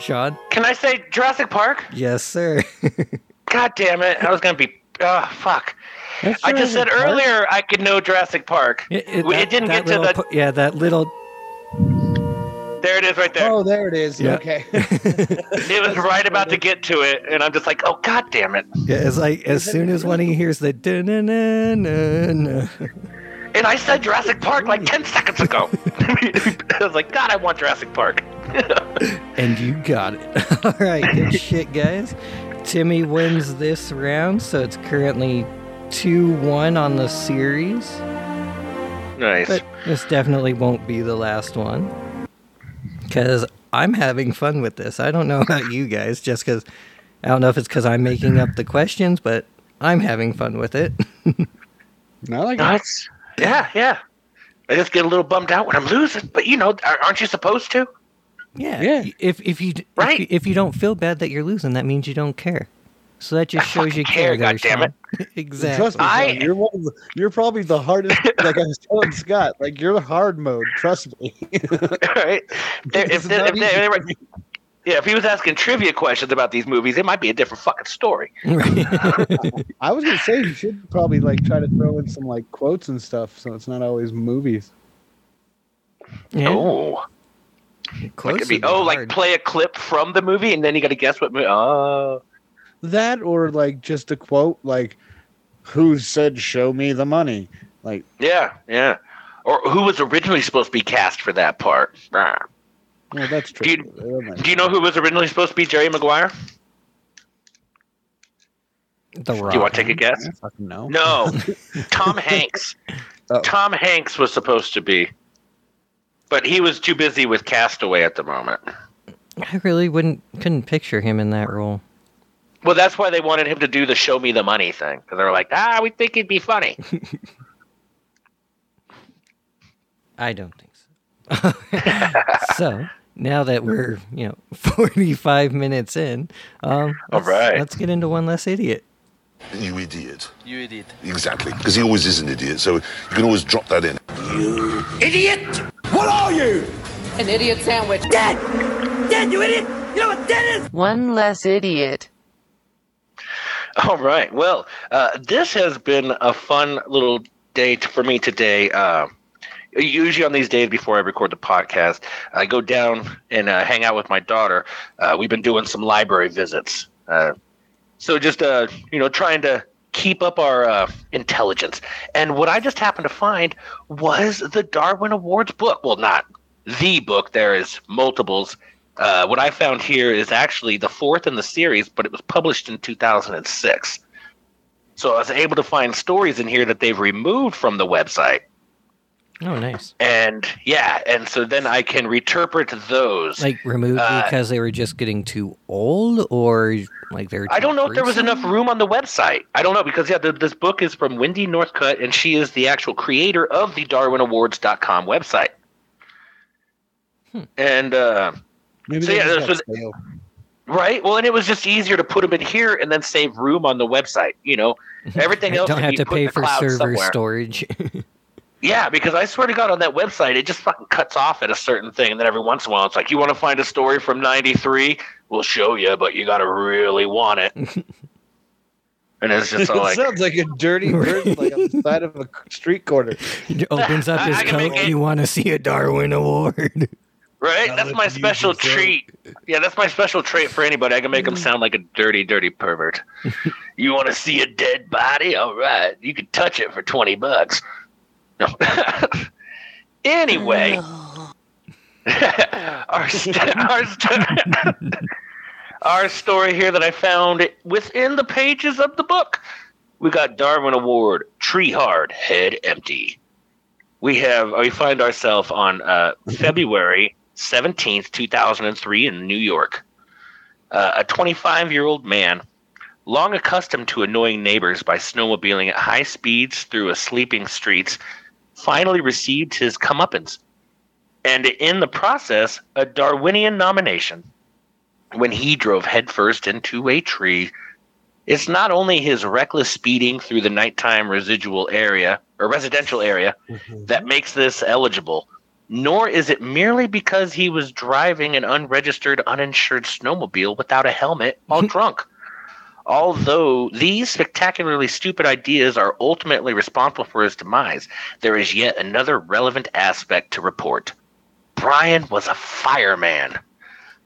Shawn? Can I say Jurassic Park? Yes, sir. God damn it! I was gonna be. Oh fuck! That's I just said Jurassic Park. earlier I could know Jurassic Park. it, it didn't get to little the. yeah, that little. there it is, right there. Oh, there it is. Yeah. Okay. it was right about to get to it, and I'm just like, oh god damn it! Yeah, it's like as soon as one of you hears the. And I said Jurassic Park like ten seconds ago. I was like, God, I want Jurassic Park. and you got it. All right, good shit, guys. Timmy wins this round, so it's currently 2 1 on the series. nice. But this definitely won't be the last one. Because I'm having fun with this. I don't know about you guys, just because I don't know if it's because I'm making up the questions, but I'm having fun with it. no, like Nuts. Yeah, yeah. I just get a little bummed out when I'm losing, but you know, aren't you supposed to? yeah. Yeah. If, if, you, Right. if, you, if you don't feel bad that you're losing, that means you don't care. So that just shows you care, care, there, goddammit. Shawn. exactly. Trust me, I- Shawn, you're one of the, you're probably the hardest. like I was telling Scott, like you're hard mode. Trust me. right? If, they- if they- they were- yeah, if he was asking trivia questions about these movies, it might be a different fucking story. Right. I was gonna say you should probably like try to throw in some like quotes and stuff, so it's not always movies. yeah. Oh, Close it could be. would be Oh, like play a clip from the movie, and then you got to guess what movie. Oh, That or like just a quote like, "Who said show me the money?" Like yeah, yeah. Or who was originally supposed to be cast for that part? Ah. Well, that's Do you- true. Do you know who was originally supposed to be Jerry Maguire? The Do you want to take a guess? no. No, Tom Hanks. Oh. Tom Hanks was supposed to be, but he was too busy with Castaway at the moment. I really wouldn't couldn't picture him in that role. Well, that's why they wanted him to do the "Show Me the Money" thing because they were like, "Ah, we think he'd be funny." I don't think so. so now that we're you know 45 minutes in, um, All let's, right. let's get into one less idiot. You idiot. You idiot. Exactly. Because he always is an idiot, so you can always drop that in. You idiot! What are you? An idiot sandwich. Dead! Dead, you idiot! You know what dead is? One less idiot. All right. Well, uh, this has been a fun little day for me today. Uh, usually on these days before I record the podcast, I go down and uh, hang out with my daughter. Uh, we've been doing some library visits. Uh, so just uh, you know, trying to keep up our intelligence. And what I just happened to find was the Darwin Awards book. Well, not the book. There is multiples. Uh, what I found here is actually the fourth in the series, but it was published in 2006. So I was able to find stories in here that they've removed from the website. Oh, nice. And yeah, and so then I can reinterpret those. Like removed Uh, because they were just getting too old, or like they're. I don't know if there was enough room on the website. I don't know because yeah, the, this book is from Wendy Northcutt, and she is the actual creator of the DarwinAwards.com website. And uh, Maybe So, yeah, just this was- stale. right, well, and it was just easier to put them in here and then save room on the website. You know, everything else don't have to pay for server somewhere. storage. Yeah, because I swear to God, on that website, it just fucking cuts off at a certain thing, and then every once in a while, it's like, you want to find a story from '93? We'll show you, but you got to really want it. and it's just it like, sounds like a dirty person like on the side of a street corner. He opens up his I can make coat. it- You want to see a Darwin Award? Right? Now That's my special just said- treat. Yeah, that's my special trait for anybody. I can make them sound like a dirty, dirty pervert. you want to see a dead body? All right, you can touch it for twenty bucks. No. anyway, our, st- our, st- our story here that I found within the pages of the book. We got Darwin Award, Tree Hard, Head Empty. We have we find ourselves on uh, February seventeenth, two thousand and three, in New York. Uh, a twenty-five-year-old man, long accustomed to annoying neighbors by snowmobiling at high speeds through a sleeping streets, finally received his comeuppance, and in the process, a Darwinian nomination when he drove headfirst into a tree. It's not only his reckless speeding through the nighttime residual area or residential area that makes this eligible, nor is it merely because he was driving an unregistered, uninsured snowmobile without a helmet while drunk. Although these spectacularly stupid ideas are ultimately responsible for his demise, there is yet another relevant aspect to report. Brian was a fireman,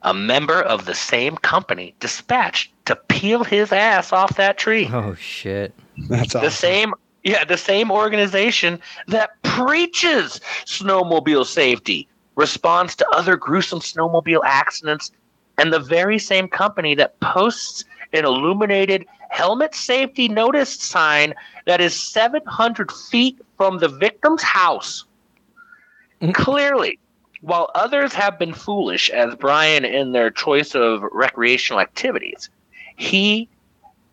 a member of the same company dispatched to peel his ass off that tree oh shit! That's the same yeah the same organization that preaches snowmobile safety responds to other gruesome snowmobile accidents and the very same company that posts an illuminated helmet safety notice sign that is 700 feet from the victim's house. Mm-hmm. Clearly while others have been foolish as brian in their choice of recreational activities he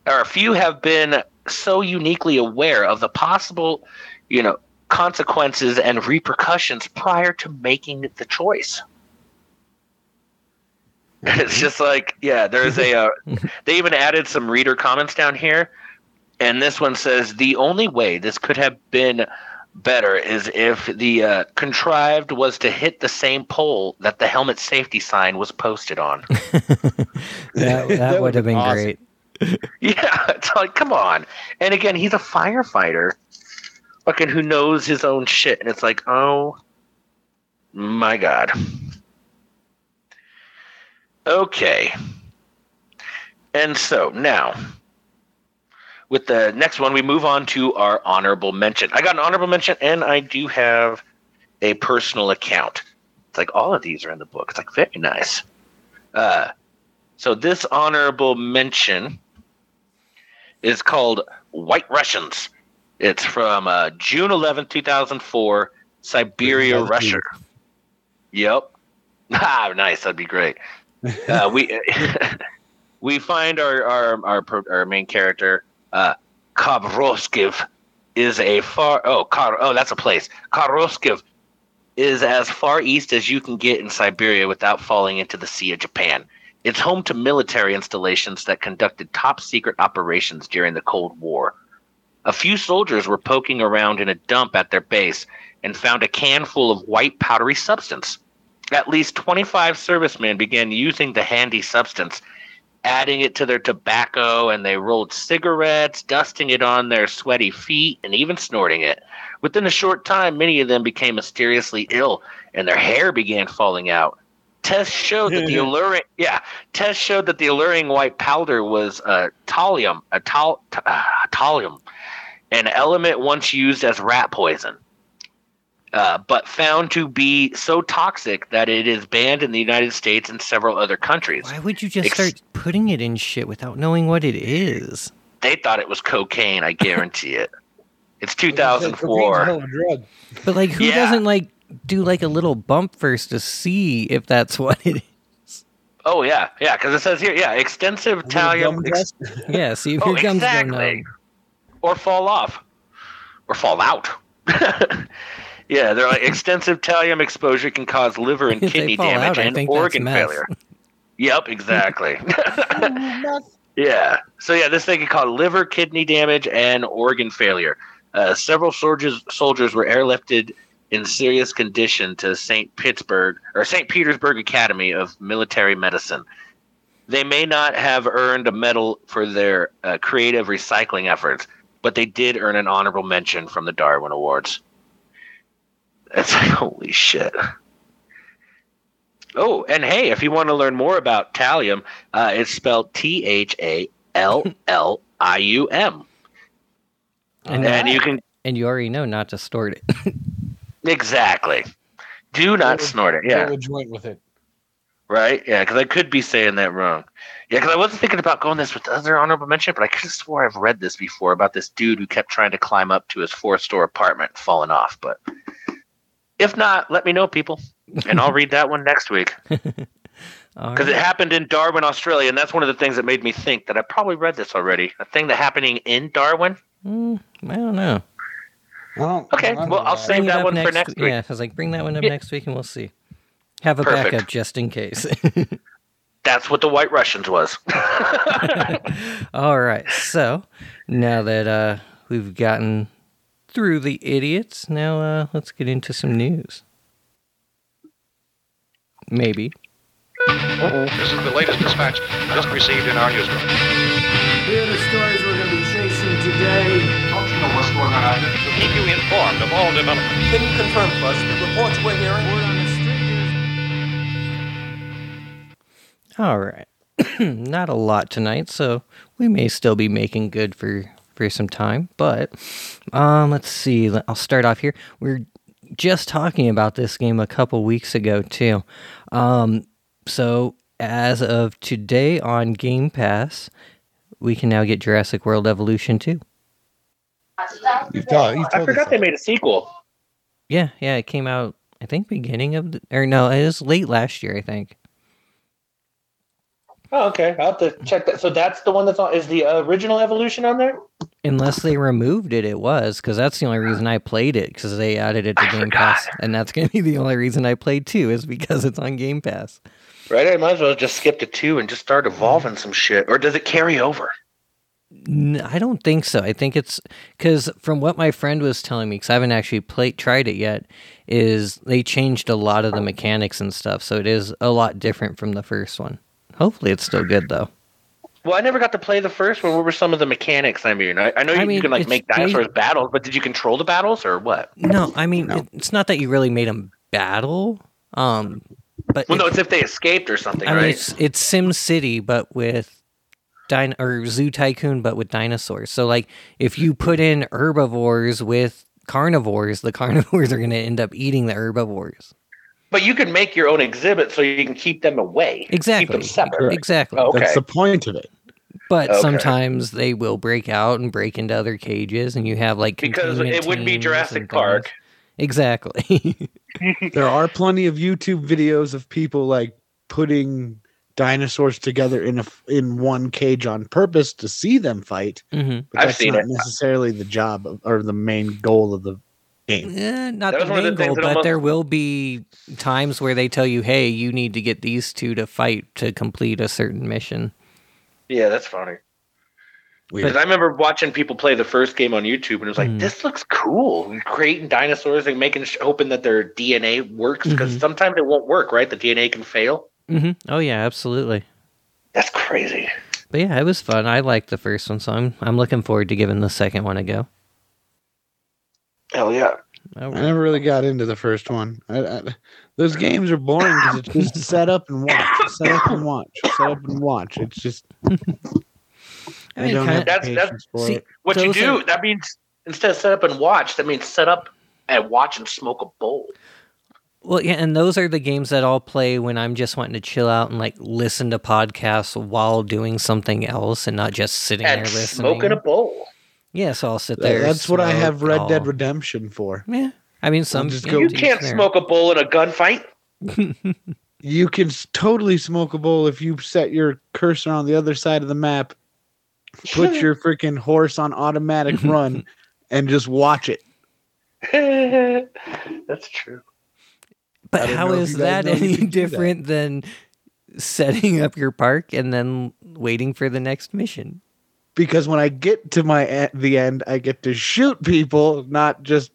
or a few have been so uniquely aware of the possible, you know, consequences and repercussions prior to making the choice. And it's just like, yeah, there's a. Uh, they even added some reader comments down here, and this one says the only way this could have been better is if the uh, contrived was to hit the same pole that the helmet safety sign was posted on. That, that, would have been awesome. great. Yeah, it's like, come on. And again, he's a firefighter, fucking who knows his own shit. And it's like, oh my god. Okay. And so now, with the next one, we move on to our honorable mention. I got an honorable mention, and I do have a personal account. It's like all of these are in the book. It's like very nice. Uh, so this honorable mention is called White Russians. It's from uh, June 11th, 2004, Siberia, Russia. Yep. Ah, nice. That'd be great. Uh, we we find our our our, our main character, uh, Kavroskiv, is a far oh Kar oh that's a place. Karoskiv is as far east as you can get in Siberia without falling into the Sea of Japan. It's home to military installations that conducted top secret operations during the Cold War. A few soldiers were poking around in a dump at their base and found a can full of white powdery substance. At least 25 servicemen began using the handy substance, adding it to their tobacco, and they rolled cigarettes, dusting it on their sweaty feet, and even snorting it. Within a short time, many of them became mysteriously ill, and their hair began falling out. Tests showed that the alluring yeah tests showed that the alluring white powder was uh, thallium, a tal, t- uh, thallium, an element once used as rat poison, uh, but found to be so toxic that it is banned in the United States and several other countries. Why would you just Ex- start putting it in shit without knowing what it is? They thought it was cocaine. I guarantee it. It's Cocaine's a hell 2004. of a drug. But like, who Yeah. doesn't like do like a little bump first to see if that's what it is? Oh yeah, yeah, because it says here, yeah, extensive A little thallium gum ex- test. Yeah, see if Oh, your gums go exactly. numb. or fall off or fall out. yeah, they're like extensive thallium exposure can cause liver and kidney damage out, and organ failure. Yep, exactly. yeah. So yeah, this thing can cause liver, kidney damage, and organ failure. Uh, several soldiers soldiers were airlifted in serious condition to St. Pittsburgh or St. Petersburg Academy of Military Medicine. They may not have earned a medal for their uh, creative recycling efforts, but they did earn an honorable mention from the Darwin Awards. That's like, holy shit. Oh, and hey, if you want to learn more about thallium, uh, it's spelled T H A L L I U M. And, And you can and you already know not to snort it. exactly. Do not would- snort it. Roll Yeah, a joint with it. right. Yeah, because I could be saying that wrong. Yeah, because I wasn't thinking about going this with the other honorable mention, but I could have swore I've read this before about this dude who kept trying to climb up to his four-store apartment, falling off. But if not, let me know, people, and I'll read that one next week. All Because it happened in Darwin, Australia, and that's one of the things that made me think that I probably read this already. A thing that happening in Darwin. Mm, I don't know. I don't- Okay, I don't well, know I'll that. save Bring that one next, for next week. Yeah, I was like, bring that one up Yeah. next week and we'll see. Have a Perfect. backup just in case. That's what the White Russians was. All right. So now that uh, we've gotten through the idiots, now uh, let's get into some news. Maybe. This is the latest dispatch just received in our newsroom. Here are the stories we're going to be chasing today. To keep you informed of all developments. Can you confirm for us the reports we're hearing? Word on the street is All right. Not a lot tonight, so we may still be making good for for some time. But um, let's see. I'll start off here. We're just talking about this game a couple weeks ago too. Um, so as of today on Game Pass, we can now get Jurassic World Evolution 2. You've told, you've I forgot they made a sequel. Yeah, yeah, it came out I think beginning of the, or no, it was late last year, I think. Oh, okay. I'll have to check that. So that's the one that's on. Is the original Evolution on there? Unless they removed it, it was because that's the only reason I played it because they added it to I Game forgot. Pass, and that's going to be the only reason I played too is because it's on Game Pass. Right. I might as well just skip to two and just start evolving mm-hmm. some shit. Or does it carry over? N- I don't think so. I think it's because from what my friend was telling me, because I haven't actually played tried it yet, is they changed a lot of the mechanics and stuff, so it is a lot different from the first one. Hopefully, it's still good though. Well, I never got to play the first one. What were some of the mechanics? I mean, I, I know I you, mean, you can like make ba- dinosaurs battles, but did you control the battles or what? No, I mean it, it's not that you really made them battle, um, but Well, no, it's if they escaped or something, I mean, it's it's Sim City, but with din or Zoo Tycoon, but with dinosaurs. So like, if you put in herbivores with carnivores, the carnivores are going to end up eating the herbivores. But you can make your own exhibit so you can keep them away. Exactly. Keep Exactly. them separate. Exactly. Oh, okay. That's the point of it. But Okay. sometimes they will break out and break into other cages, and you have like Because it would be teams Jurassic Park. things. Exactly. There are plenty of YouTube videos of people like putting dinosaurs together in a f- in one cage on purpose to see them fight. hmm But I've that's seen not it. necessarily the job of, or the main goal of the game. Eh, not That the was one of the main goal, but almost- there will be times where they tell you, "Hey, you need to get these two to fight to complete a certain mission." Yeah, that's funny. Because I remember watching people play the first game on YouTube, and it was like, Mm. "This looks cool." You're creating dinosaurs and making sh- hoping that their DNA works because Mhm. sometimes it won't work. Right? The DNA can fail. Hmm Oh yeah, absolutely. That's crazy. But yeah, it was fun. I liked the first one, so I'm I'm looking forward to giving the second one a go. Hell yeah. Oh, I never really got into the first one. I, I, those games are boring because it's just to set up and watch, set up and watch, set up and watch. It's just. I I, mean, don't kinda- have That's- that's- patience for see, it. What you do, are- that means instead of set up and watch, that means set up and watch and smoke a bowl. Well, yeah, and those are the games that I'll play when I'm just wanting to chill out and like listen to podcasts while doing something else and not just sitting And there listening. smoking a bowl. yeah, so I'll sit there. That's what I have Red Dead Redemption for. Yeah, I mean, some just you go- You can't each their- smoke a bowl in a gunfight. You can totally smoke a bowl if you set your cursor on the other side of the map, put your freaking horse on automatic run, and just watch it. That's true. But how is that any do that. different than setting up your park and then waiting for the next mission? Because when I get to my the end, I get to shoot people, not just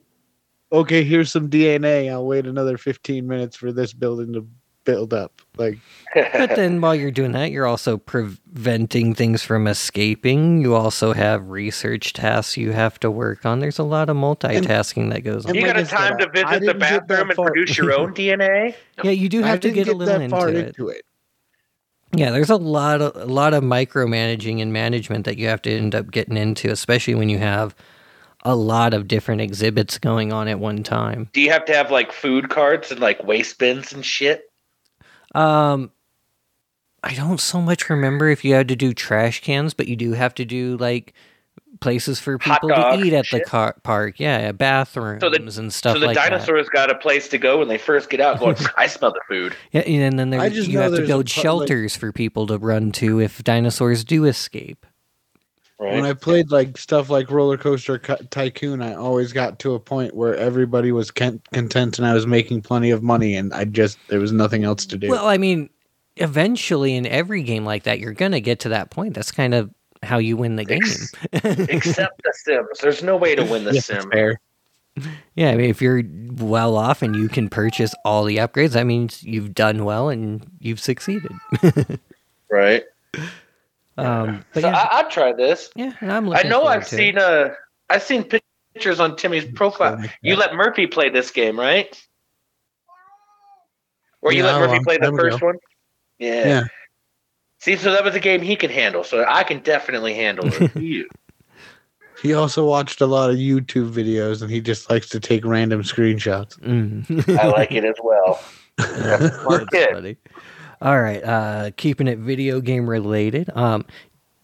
okay. Here's some DNA. I'll wait another 15 minutes for this building to build up. Like But then while you're doing that, you're also preventing things from escaping. You also have research tasks you have to work on. There's a lot of multitasking that goes on. you got I a time to visit the didn't get that bathroom and produce your own DNA? Yeah, you do I have to didn't get a little that far into it. into it. Yeah, there's a lot of a lot of micromanaging and management that you have to end up getting into, especially when you have a lot of different exhibits going on at one time. Do you have to have like food carts and like waste bins and shit? Um I don't so much remember if you had to do trash cans, but you do have to do like places for Hot people to eat and at the car- park. Yeah, bathrooms So the- and stuff so the like that. dinosaurs got a place to go when they first get out. Going, I smell the food. Yeah, and then there, I just you have to build pu- like- shelters for people to run to if dinosaurs do escape. Right. When I played like stuff like Roller Coaster Tycoon, I always got to a point where everybody was content and I was making plenty of money, and I just there was nothing else to do. Well, I mean, eventually in every game like that, you're gonna get to that point. That's kind of how you win the game. Except the Sims. There's no way to win the Yes, it's Sim. fair. yeah, I mean, if you're well off and you can purchase all the upgrades, that means you've done well and you've succeeded. Right. Um, but so yeah, I, I'd try this. yeah, and I'm I looking know forward I've to it. seen uh I've seen pictures on Timmy's profile. You let Murphy play this game, right? Or you Yeah, let Murphy play the first ago. one? Yeah. Yeah. See, so that was a game he can handle, so I can definitely handle it. you. He also watched a lot of YouTube videos, and he just likes to take random screenshots. Mm. I like it as well. That's funny. All right, uh, keeping it video game related. Um,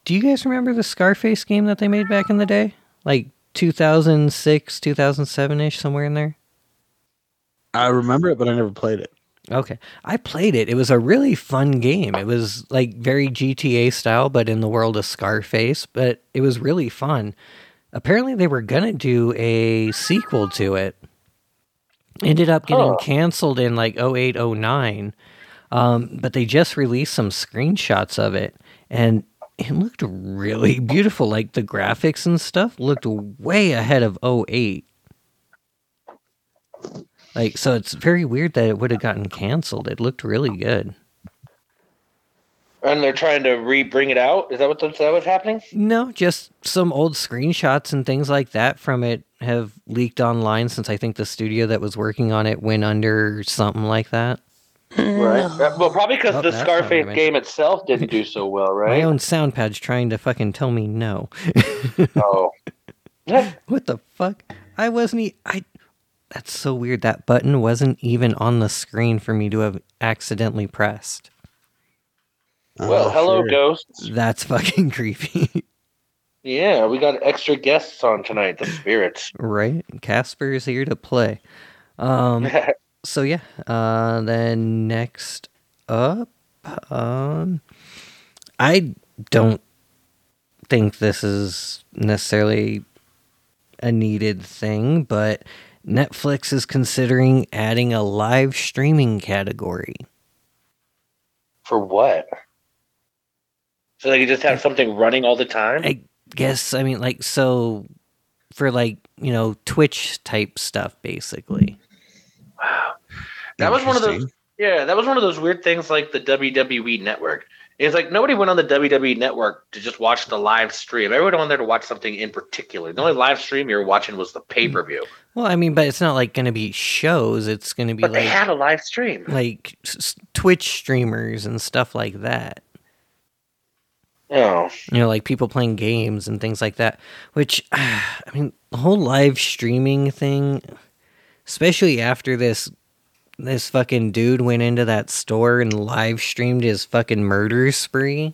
do you guys remember the Scarface game that they made back in the day, like 2006, 2007 ish, somewhere in there? I remember it, but I never played it. Okay, I played it. It was a really fun game. It was like very GTA style, but in the world of Scarface. But it was really fun. Apparently, they were gonna do a sequel to it. Ended up getting Oh. canceled in like 08, 09. Um, but they just released some screenshots of it, and it looked really beautiful. Like the graphics and stuff looked way ahead of 08. Like, so it's very weird that it would have gotten canceled. It looked really good. And they're trying to re bring it out. Is that what is that what's happening? No, just some old screenshots and things like that from it have leaked online since I think the studio that was working on it went under something like that. Right. Uh, Well, probably because Oh, the Scarface not game itself didn't do so well, right? My own sound pad's trying to fucking tell me no. Oh. what the fuck? I wasn't. E- I. That's so weird. That button wasn't even on the screen for me to have accidentally pressed. Well, Oh, hello, sure. ghosts. That's fucking creepy, Yeah, we got extra guests on tonight. The spirits. right? Casper is here to play. Um. so yeah. Uh. Then next up, um, I don't think this is necessarily a needed thing, but Netflix is considering adding a live streaming category. For what? So they could just have something running all the time. I guess I mean like so for like, you know, Twitch type stuff basically. That was one of those. Yeah, that was one of those weird things like the WWE network. It's like nobody went on the WWE network to just watch the live stream. Everyone went on there to watch something in particular. The only live stream you were watching was the pay per view. Well, I mean, but it's not like going to be shows. It's going to be But like they had a live stream. like s- Twitch streamers and stuff like that. Oh, You know, like people playing games and things like that. Which, I mean, the whole live streaming thing, especially after this, this fucking dude went into that store and live streamed his fucking murder spree.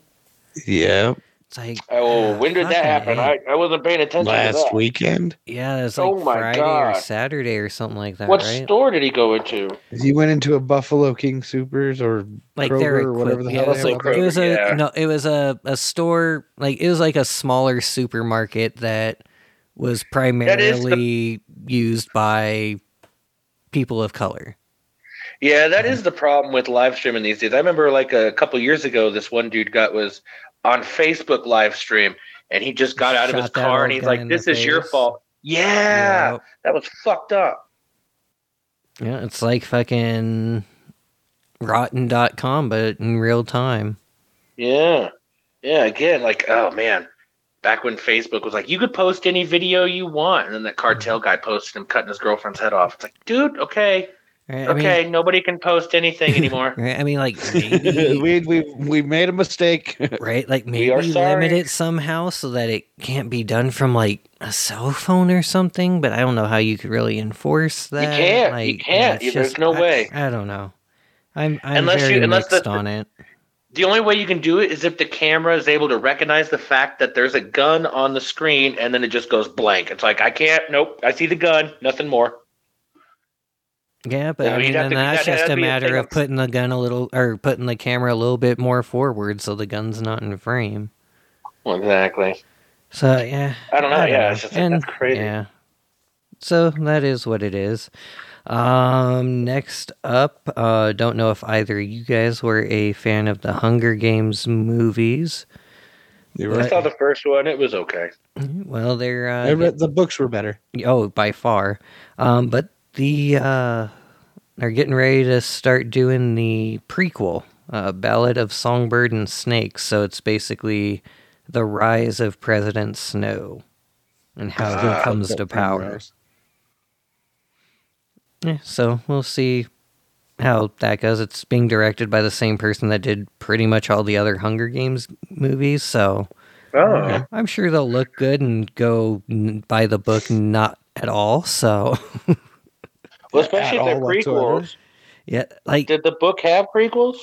Yeah. It's like, oh, uh, when did that happen? I, I wasn't paying attention to Last that. weekend, yeah, it's oh like Oh my Friday or Saturday or something like that, What right? store did he go into? he went into a Buffalo King Supers or like Kroger their or whatever the equip- hell it was like, there. it was a yeah. no it was a, a store like it was like a smaller supermarket that was primarily used by people of color Yeah, that is the problem with live streaming these days. I remember like a couple years ago, this one dude got was on Facebook live stream, and he just got out of his car and he's like, "This is your fault." Yeah, Yep. that was fucked up. yeah it's like fucking rotten.com but in real time Yeah, yeah. Again, like, oh man, back when Facebook was like, you could post any video you want, and then that cartel guy posted him cutting his girlfriend's head off. It's like, dude, okay, right? I mean- okay, nobody can post anything anymore. I mean, like maybe, we we we made a mistake. right? Like maybe limit it somehow so that it can't be done from like a cell phone or something. But I don't know how you could really enforce that. You can't. You can't. it's There's no I- way. I, don't know. I'm I'm Unless very you- unless mixed the- on it. The only way you can do it is if the camera is able to recognize the fact that there's a gun on the screen and then it just goes blank. It's like, I can't, nope, I see the gun, nothing more. Yeah, but Yeah, I mean, then to- that's just a matter of putting the gun a little, or putting the camera a little bit more forward so the gun's not in frame. Well, exactly. So yeah, I don't know, yeah, it's just and that's crazy. yeah, so that is what it is. Um, next up, uh, don't know if either you guys were a fan of the Hunger Games movies. You I right. saw the first one, it was okay. Well, they're uh, I read, the books were better. Oh, by far. Um, but the uh, they're getting ready to start doing the prequel, uh, Ballad of Songbird and Snakes. So it's basically the rise of President Snow and how Ah, he comes to power. Yeah, so we'll see how that goes. It's being directed by the same person that did pretty much all the other Hunger Games movies, so Oh. I'm sure they'll look good and go n- by the book not at all. So Well, especially if they're all prequels. yeah, like Did the book have prequels?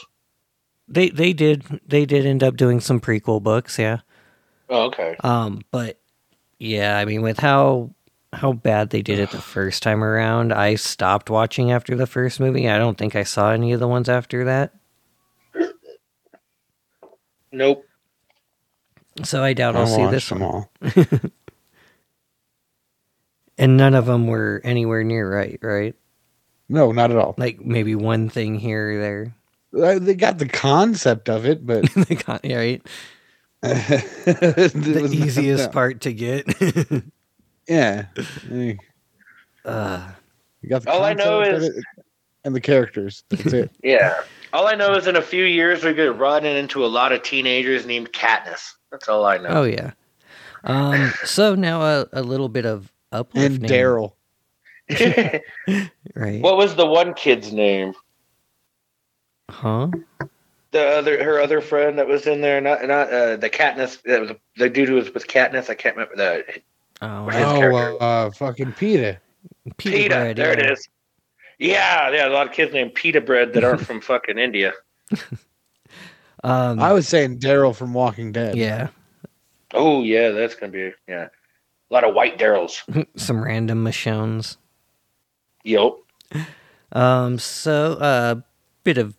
they they did they did end up doing some prequel books, yeah. Oh, okay. Um, but yeah, I mean, with how how bad they did it the first time around, I stopped watching after the first movie. I don't think I saw any of the ones after that, Nope. so I doubt I'll I see watched this them one. all. And none of them were anywhere near right, right? No, not at all. Like maybe one thing here or there. Uh, They got the concept of it, but They got- yeah, right. the The easiest part to get. Yeah, Hey, uh, you got the All I know is- it and the characters. That's it. Yeah. All I know is in a few years we're going to run into a lot of teenagers named Katniss. That's all I know. oh yeah. Um. So now a, a little bit of and uplifting. Daryl. Right. what was the one kid's name? Huh? The other, her other friend that was in there, not not uh, the Katniss. That was the dude who was with Katniss. I can't remember the Oh, What is- Oh, uh, fucking Peter. pita Pita. bread, there yeah. it is. Yeah, yeah, a lot of kids named Pita Bread that aren't from fucking India. Um. I was saying Daryl from Walking Dead. yeah. Oh yeah, that's gonna be yeah, a lot of white Daryls. Some random Michonnes. Yup. Um. So a uh, bit of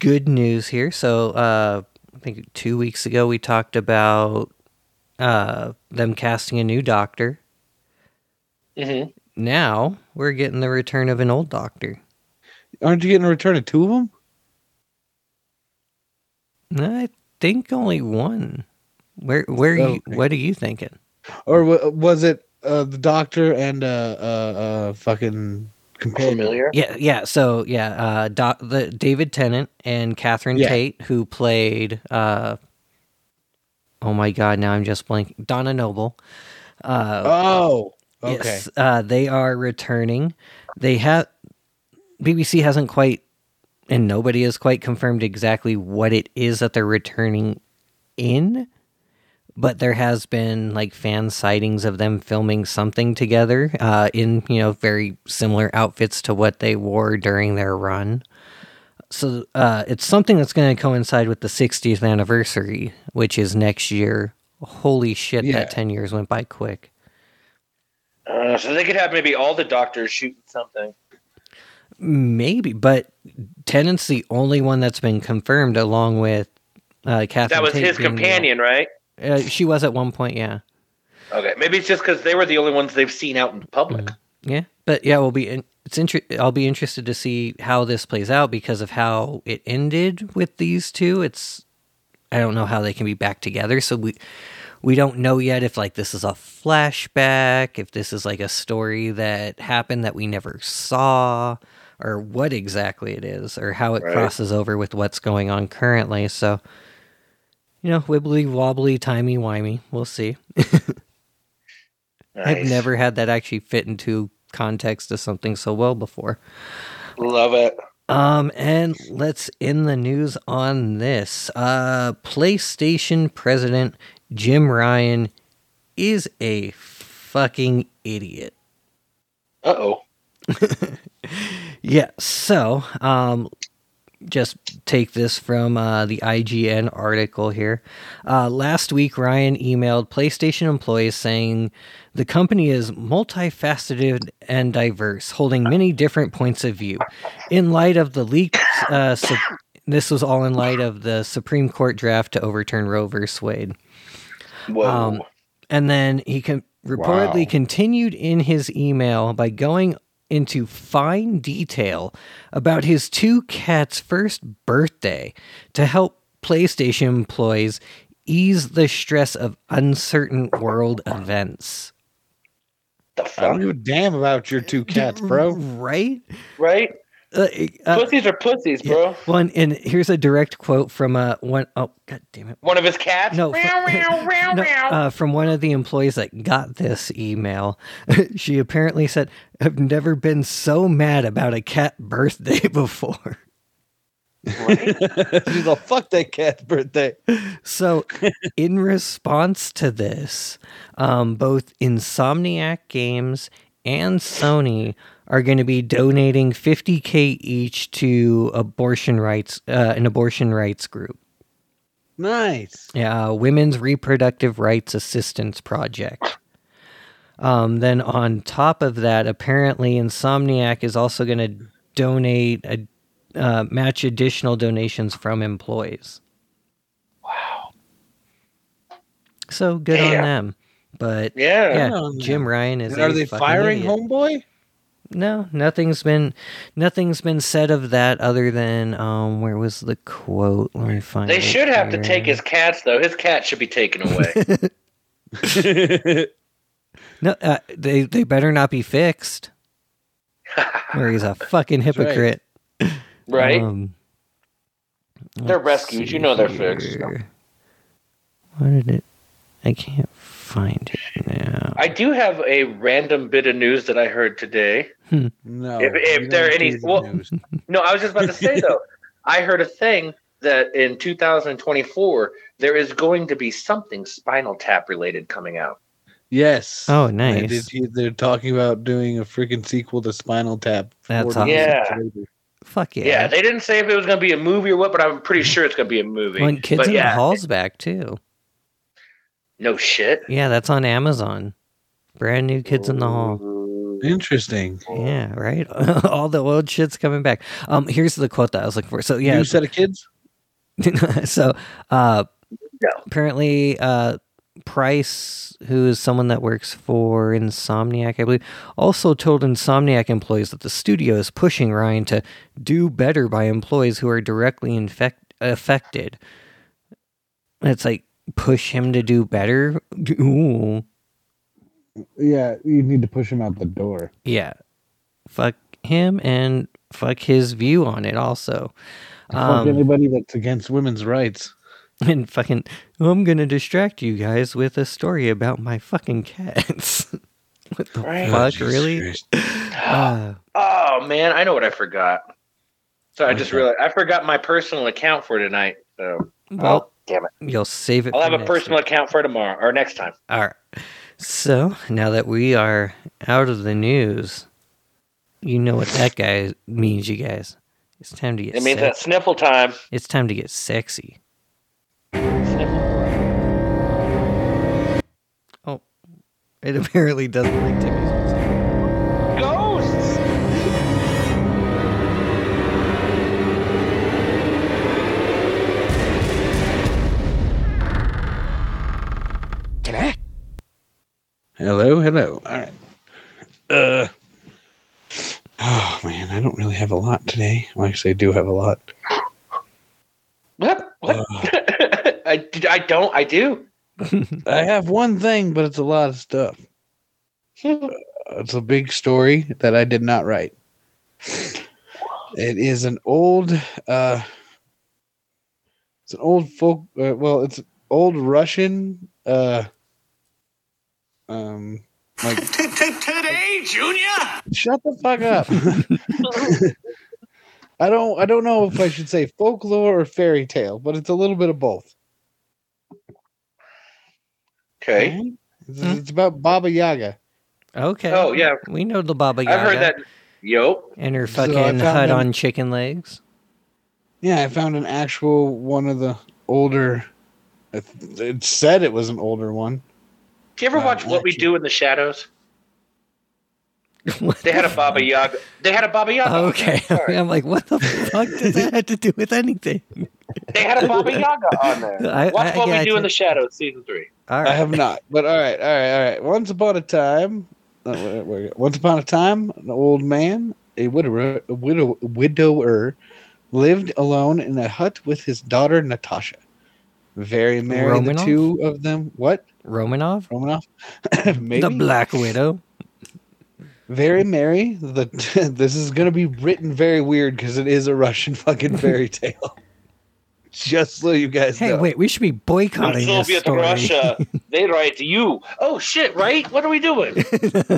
good news here. So uh, I think two weeks ago we talked about uh them casting a new doctor. Mm-hmm. Now we're getting the return of an old doctor. Aren't you getting a return of two of them? I think only one. Where where Oh, you what are you thinking? Or wa- was it uh, the doctor and uh, uh, uh, fucking companion. Familiar? Yeah, yeah. So yeah, uh, doc, the David Tennant and Catherine Yeah. Tate, who played, uh, oh my god, now I'm just blanking. Donna Noble. Uh, Oh, okay. Yes, uh, they are returning. They have BBC hasn't quite, and nobody has quite confirmed exactly what it is that they're returning in. But there has been like fan sightings of them filming something together uh, in you know very similar outfits to what they wore during their run. So uh, it's something that's going to coincide with the 60th anniversary, which is next year. Holy shit! Yeah. That 10 years went by quick. Uh, so they could have maybe all the doctors shooting something. Maybe, but Tennant's the only one that's been confirmed, along with uh, Catherine. That was Tate his being the- companion, right? Uh, she was at one point, yeah, Okay, maybe it's just because they were the only ones they've seen out in public. yeah. But yeah, we'll be. In, it's inter- I'll be interested to see how this plays out because of how it ended with these two. It's I don't know how they can be back together, so we we don't know yet if like this is a flashback, if this is like a story that happened that we never saw, or what exactly it is, or how it Right. crosses over with what's going on currently. So, you know, wibbly wobbly, timey wimey. We'll see. I've never had that actually fit into context of something so well before. Love it. Um, and let's end the news on this. Uh, PlayStation president Jim Ryan is a fucking idiot. Uh oh. Yeah, so, um, just take this from uh, the IGN article here. Uh, last week, Ryan emailed PlayStation employees saying the company is multifaceted and diverse, holding many different points of view. In light of the leaked, uh, su- this was all in light of the Supreme Court draft to overturn Roe v. Wade. Whoa. Um, and then he con- reportedly Wow. continued in his email by going into fine detail about his two cats' first birthday to help PlayStation employees ease the stress of uncertain world events. the I fuck? don't give a damn about your two cats, bro. Right? Right? Uh, uh, pussies are pussies, yeah. bro. Well, and, and here's a direct quote from uh, one oh god damn it. One of his cats. No, from, no, uh, from one of the employees that got this email. she apparently said, I've never been so mad about a cat birthday before. She's like, fuck that cat's birthday. So, in response to this, um, both Insomniac Games and Sony are going to be donating 50k each to abortion rights, uh, an abortion rights group. Nice. Yeah, uh, Women's Reproductive Rights Assistance Project. Um, then on top of that, apparently Insomniac is also going to donate a uh, match additional donations from employees. Wow. So good on them. But Yeah. yeah, Jim. Ryan is. And are a they firing idiot. homeboy? No, nothing's been nothing's been said of that other than um where was the quote? Let me find They it should have to take his cats though. His cat should be taken away. No, uh, they they better not be fixed. Where he's a fucking hypocrite. right? Um, They're let's rescues. You know they're fixed. here. What did it? I can't find it now. I do have a random bit of news that I heard today. Hmm. no. If- if there are any- well- news. No, I was just about to say though. I heard a thing that in 2024 there is going to be something Spinal Tap related coming out. Yes. Oh, I nice. did they're talking about doing a freaking sequel to Spinal Tap. That's 40 awesome. Yeah. Fuck yeah. Yeah. they didn't say if it was going to be a movie or what, but I'm pretty sure it's going to be a movie. When Kids but in yeah, the Hall's back too. No shit. Yeah, that's on Amazon. Brand new Kids in the Hall. Interesting. Yeah, right. All the old shit's coming back. Um, here's the quote that I was looking for. So yeah, New set of kids? so uh No. apparently uh Price, who is someone that works for Insomniac, I believe, also told Insomniac employees that the studio is pushing Ryan to do better by employees who are directly infect- affected. It's like push him to do better. Ooh. Yeah, you need to push him out the door. Yeah. Fuck him and fuck his view on it also. Fuck Um, anybody that's against women's rights. and fucking, I'm gonna distract you guys with a story about my fucking cats. what the Right. fuck, Jesus really? Uh, Oh man, I know what I forgot. So I just Okay. realized I forgot my personal account for tonight. So well, oh, damn it. you'll save it. I'll have a personal week. account for tomorrow or next time. All right. So now that we are out of the news, you know what that guy means, you guys. It's time to get. It means sex- that sniffle time. It's time to get sexy. Sniffle. Oh, it apparently doesn't like Timmy's. Hello, hello. All right. Uh. Oh man, I don't really have a lot today. Well, actually, I do have a lot. What? What? I, I don't. I do. I have one thing, but it's a lot of stuff. Uh, it's a big story that I did not write. It is an old, uh, it's an old folk. Uh, well, it's old Russian. Uh, um, like Today, Junior! shut the fuck up. I don't. I don't know if I should say folklore or fairy tale, but it's a little bit of both. Okay. It's, it's about Baba Yaga. Okay. Oh, yeah. We know the Baba Yaga. I've heard that. Yo. And her fucking found hut them- on chicken legs. Yeah, I found an actual one of the older. It it said it was an older one. Do you ever Um, watch What We actually- Do in the Shadows? They had a Baba Yaga. They had a Baba Yaga. Okay. Sorry. I'm like, what the fuck does that have to do with anything? They had a Baba Yaga on there. I- Watch I What We got Do you. in the Shadows, season three. All I have not, but all right, all right, all right. Once upon a time, uh, wait, wait, once upon a time, an old man, a widower, a widow, widower, lived alone in a hut with his daughter Natasha. Very merry, the two of them. What Romanov? Romanov? Maybe The Black Widow. very merry. The this is gonna be written very weird because it is a Russian fucking fairy tale. Just so you guys Hey, know. wait, we should be boycotting this Soviet story. Russia. they write to you. Oh shit! Right? What are we doing?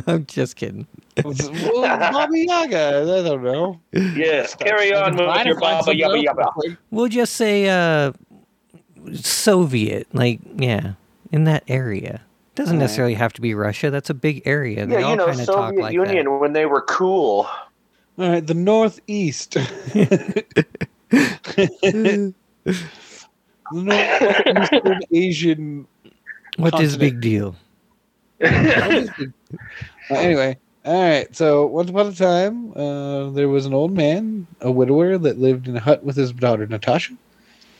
I'm just kidding. well, Baba Yaga. I don't know. Yes. Carry on with your Baba something Yabba Yabba. We'll just say uh Soviet, like yeah, in that area. Doesn't necessarily have to be Russia. That's a big area. They Yeah, all you know, kind of talk Soviet like Union when they were cool. All right, the Northeast. the Northeastern Asian. that. What is continent. big deal? Uh, anyway, all right. So once upon a time, uh, there was an old man, a widower, that lived in a hut with his daughter Natasha.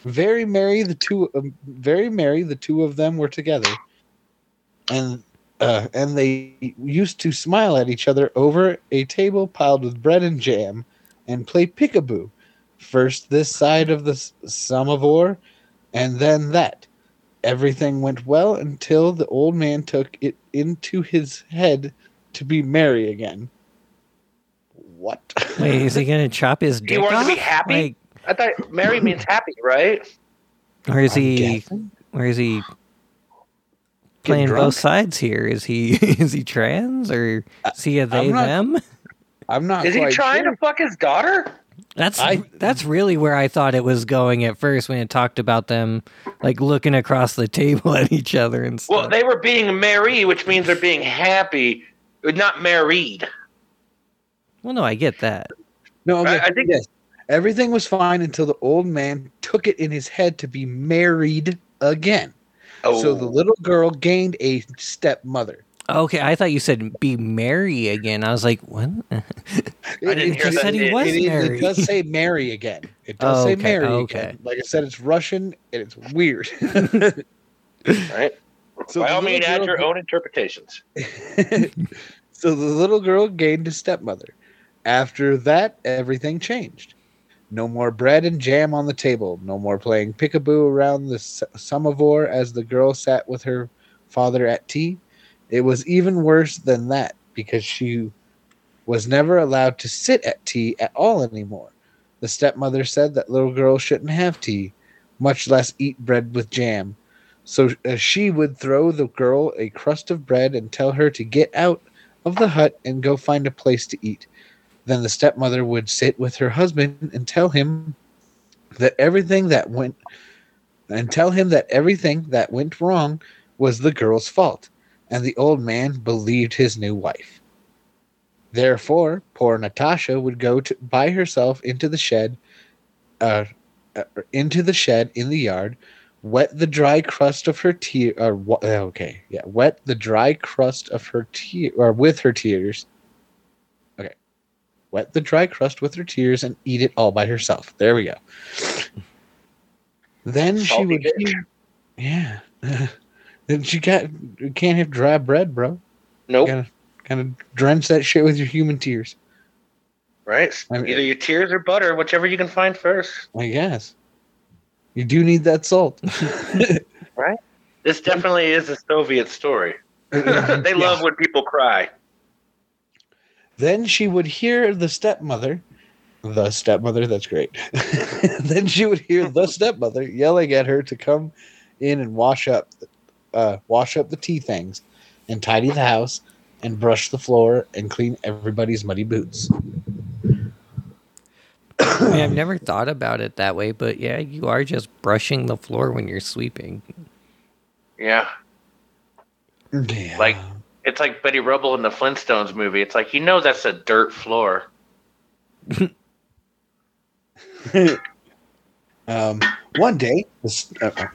Very merry, the two. Um, very merry, the two of them were together, and uh, and they used to smile at each other over a table piled with bread and jam, and play peekaboo. First this side of the samovar, and then that. Everything went well until the old man took it into his head to be merry again. What? Wait, is he gonna chop his dick He wanted to be happy. Like, I thought Mary means happy, right? or is he? guessing. Or is he playing both sides here? Is he? Is he trans or is he a they not them? I'm not. Is he trying sure. to fuck his daughter? That's I- that's really where I thought it was going at first when it talked about them like looking across the table at each other and stuff. Well, they were being merry, which means they're being happy, not married. well, no, I get that. No, okay. I- I think- yes. Everything was fine until the old man took it in his head to be married again. Oh, So the oh. little girl gained a stepmother. Okay, I thought you said be merry again. I was like, what? It, didn't hear just- that. he It- was it, it- it does say marry again. It does Oh, say okay, marry okay. again. Like I said, it's Russian and it's weird. right. so By the all means, add your own interpretations. so the little girl gained a stepmother. After that, everything changed. No more bread and jam on the table. No more playing peekaboo around the samovar as the girl sat with her father at tea. It was even worse than that because she was never allowed to sit at tea at all anymore. The stepmother said that little girls shouldn't have tea, much less eat bread with jam. So uh, she would throw the girl a crust of bread and tell her to get out of the hut and go find a place to eat. Then the stepmother would sit with her husband and tell him that everything that went and tell him that everything that went wrong was the girl's fault, and the old man believed his new wife. Therefore, poor Natasha would go to, by herself into the shed, uh, uh, into the shed in the yard, wet the dry crust of her tear. Uh, okay, yeah, wet the dry crust of her tear, or with her tears. Wet the dry crust with her tears and eat it all by herself. There we go. Then she would, hear- yeah. then she got you can't have dry bread, bro. Nope. Gotta, gotta drench that shit with your human tears. Right? I mean- Either your tears or butter, whichever you can find first. I guess. You do need that salt. Right? This definitely is a Soviet story. Uh, they love when people cry. Then she would hear the stepmother, the stepmother, that's great. then she would hear the stepmother yelling at her to come in and wash up, uh, wash up the tea things, and tidy the house, and brush the floor, and clean everybody's muddy boots. I mean, I've never thought about it that way, but yeah, you are just brushing the floor when you're sweeping. Yeah. Yeah. Like it's like Betty Rubble in the Flintstones movie. It's like you know that's a dirt floor. Um, one day, this, uh, uh,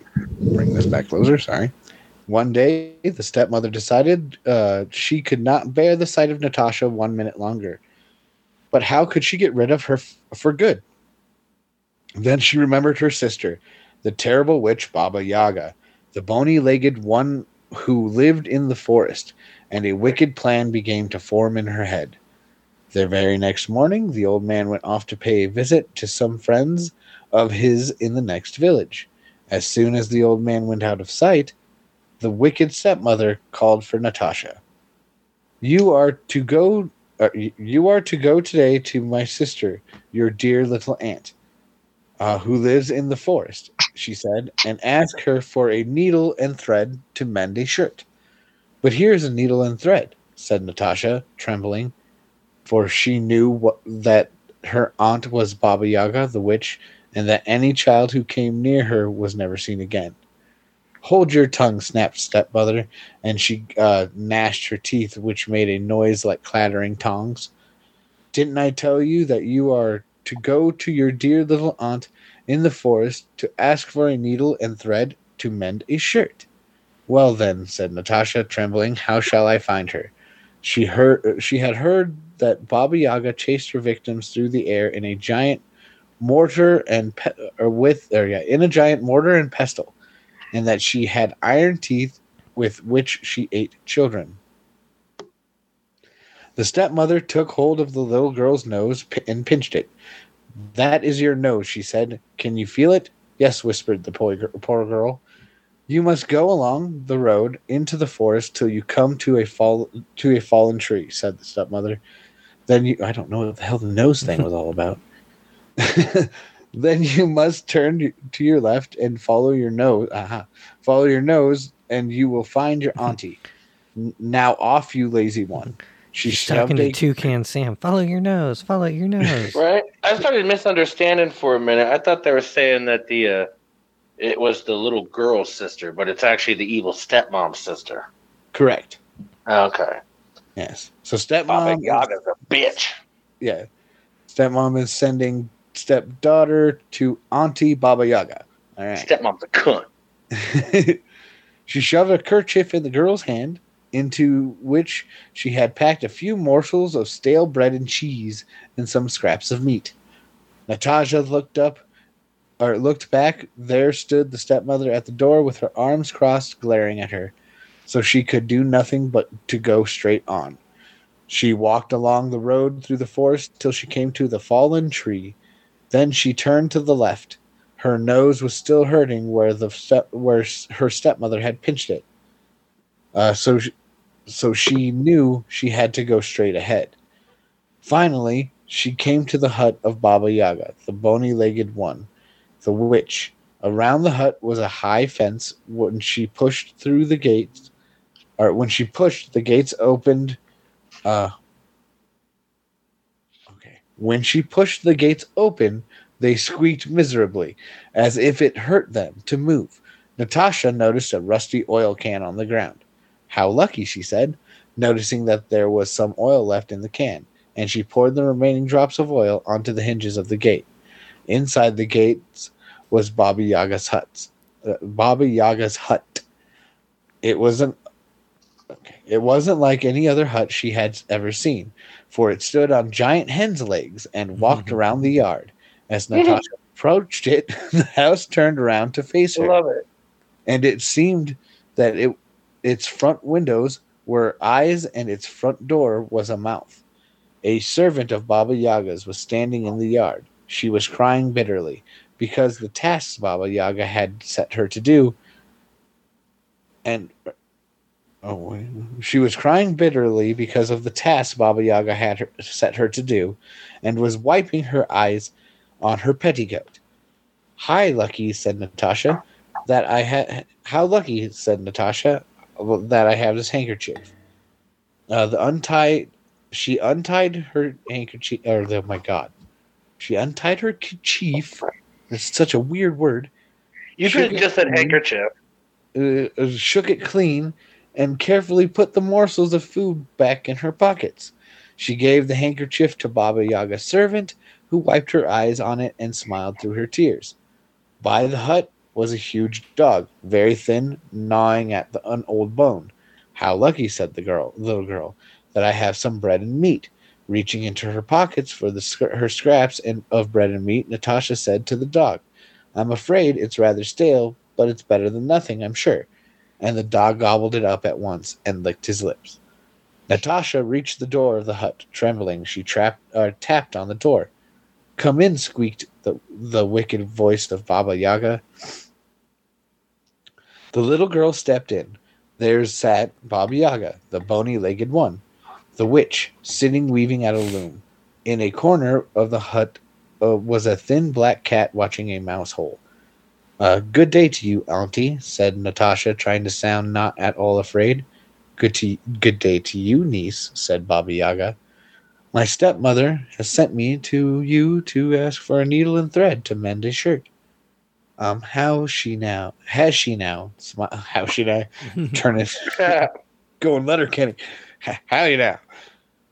bring this back closer. Sorry. One day, the stepmother decided uh, she could not bear the sight of Natasha one minute longer. But how could she get rid of her f- for good? Then she remembered her sister, the terrible witch Baba Yaga, the bony legged one who lived in the forest, and a wicked plan began to form in her head. The very next morning, the old man went off to pay a visit to some friends of his in the next village. As soon as the old man went out of sight, the wicked stepmother called for Natasha. You are to go. Uh, you are to go today to my sister, your dear little aunt, uh, who lives in the forest. She said, and ask her for a needle and thread to mend a shirt. But here's a needle and thread," said Natasha, trembling, for she knew what, that her aunt was Baba Yaga, the witch, and that any child who came near her was never seen again. Hold your tongue, snapped stepmother, and she uh, gnashed her teeth, which made a noise like clattering tongs. Didn't I tell you that you are to go to your dear little aunt in the forest to ask for a needle and thread to mend a shirt? Well then, said Natasha, trembling, how shall I find her? She heard she had heard that Baba Yaga chased her victims through the air in a giant mortar and pe- or with or yeah, in a giant mortar and pestle, and that she had iron teeth with which she ate children. The stepmother took hold of the little girl's nose and pinched it. That is your nose, she said. Can you feel it? Yes, whispered the poor, poor girl. You must go along the road into the forest till you come to a fall to a fallen tree, said the stepmother. Then you I don't know what the hell the nose thing was all about. then you must turn to your left and follow your nose. Aha. Follow your nose and you will find your auntie. Now off you lazy one. She She's talking to a Toucan Sam. Follow your nose. Follow your nose. Right? I started misunderstanding for a minute. I thought they were saying that the uh, it was the little girl's sister, but it's actually the evil stepmom's sister. correct. Okay. Yes. So stepmom Baba Yaga's a bitch. yeah. Stepmom is sending stepdaughter to Auntie Baba Yaga. All right. Stepmom's a cunt. she shoved a kerchief in the girl's hand, into which she had packed a few morsels of stale bread and cheese and some scraps of meat. Natasha looked up, or looked back. There stood the stepmother at the door with her arms crossed, glaring at her. So she could do nothing but to go straight on. She walked along the road through the forest till she came to the fallen tree. Then she turned to the left. Her nose was still hurting where the step where her stepmother had pinched it. Uh, so, she, so she knew she had to go straight ahead. Finally, she came to the hut of Baba Yaga, the bony legged one, the witch. Around the hut was a high fence. When she pushed through the gates, or when she pushed, the gates opened. Uh, okay. When she pushed the gates open, they squeaked miserably, as if it hurt them to move. Natasha noticed a rusty oil can on the ground. How lucky, she said, noticing that there was some oil left in the can, and she poured the remaining drops of oil onto the hinges of the gate. Inside the gates was Baba Yaga's hut. Uh, Baba Yaga's hut. It wasn't okay. It wasn't like any other hut she had ever seen, for it stood on giant hen's legs and walked around the yard. As Natasha approached it, the house turned around to face her Love it. and it seemed that it its front windows were eyes and its front door was a mouth. A servant of Baba Yaga's was standing in the yard. She was crying bitterly because the tasks Baba Yaga had set her to do and oh she was crying bitterly because of the tasks Baba Yaga had her, set her to do and was wiping her eyes on her petticoat. Hi, Lucky, said Natasha. That I had. How lucky, said Natasha, that I have this handkerchief. Uh, the untied. She untied her handkerchief. Or, oh my God. She untied her kerchief. It's such a weird word. You could have just said handkerchief. Uh, uh, shook it clean and carefully put the morsels of food back in her pockets. She gave the handkerchief to Baba Yaga's servant, who wiped her eyes on it and smiled through her tears. By the hut was a huge dog, very thin, gnawing at the, an old bone. How lucky, said the girl, little girl, that I have some bread and meat. Reaching into her pockets for the her scraps and of bread and meat, Natasha said to the dog, "I'm afraid it's rather stale, but it's better than nothing, I'm sure." And the dog gobbled it up at once and licked his lips. Natasha reached the door of the hut, trembling. She trapped, uh, tapped on the door. Come in, squeaked the, the wicked voice of Baba Yaga. The little girl stepped in. There sat Baba Yaga, the bony legged one, the witch, sitting weaving at a loom. In a corner of the hut uh, was a thin black cat watching a mouse hole. Uh, good day to you, Auntie, said Natasha, trying to sound not at all afraid. Good to good day to you, niece, said Baba Yaga. My stepmother has sent me to you to ask for a needle and thread to mend a shirt. Um, how she now? Has she now? Smi- how should I turn it? Going Letterkenny. How you now?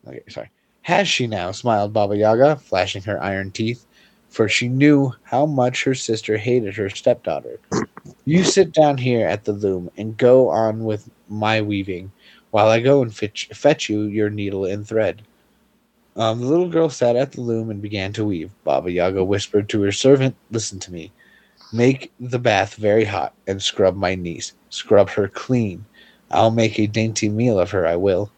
Okay, sorry. Has she now? Smiled Baba Yaga, flashing her iron teeth, for she knew how much her sister hated her stepdaughter. You sit down here at the loom and go on with my weaving, while I go and fetch, fetch you your needle and thread. Um, the little girl sat at the loom and began to weave. Baba Yaga whispered to her servant, Listen to me. Make the bath very hot and scrub my niece. Scrub her clean. I'll make a dainty meal of her, I will.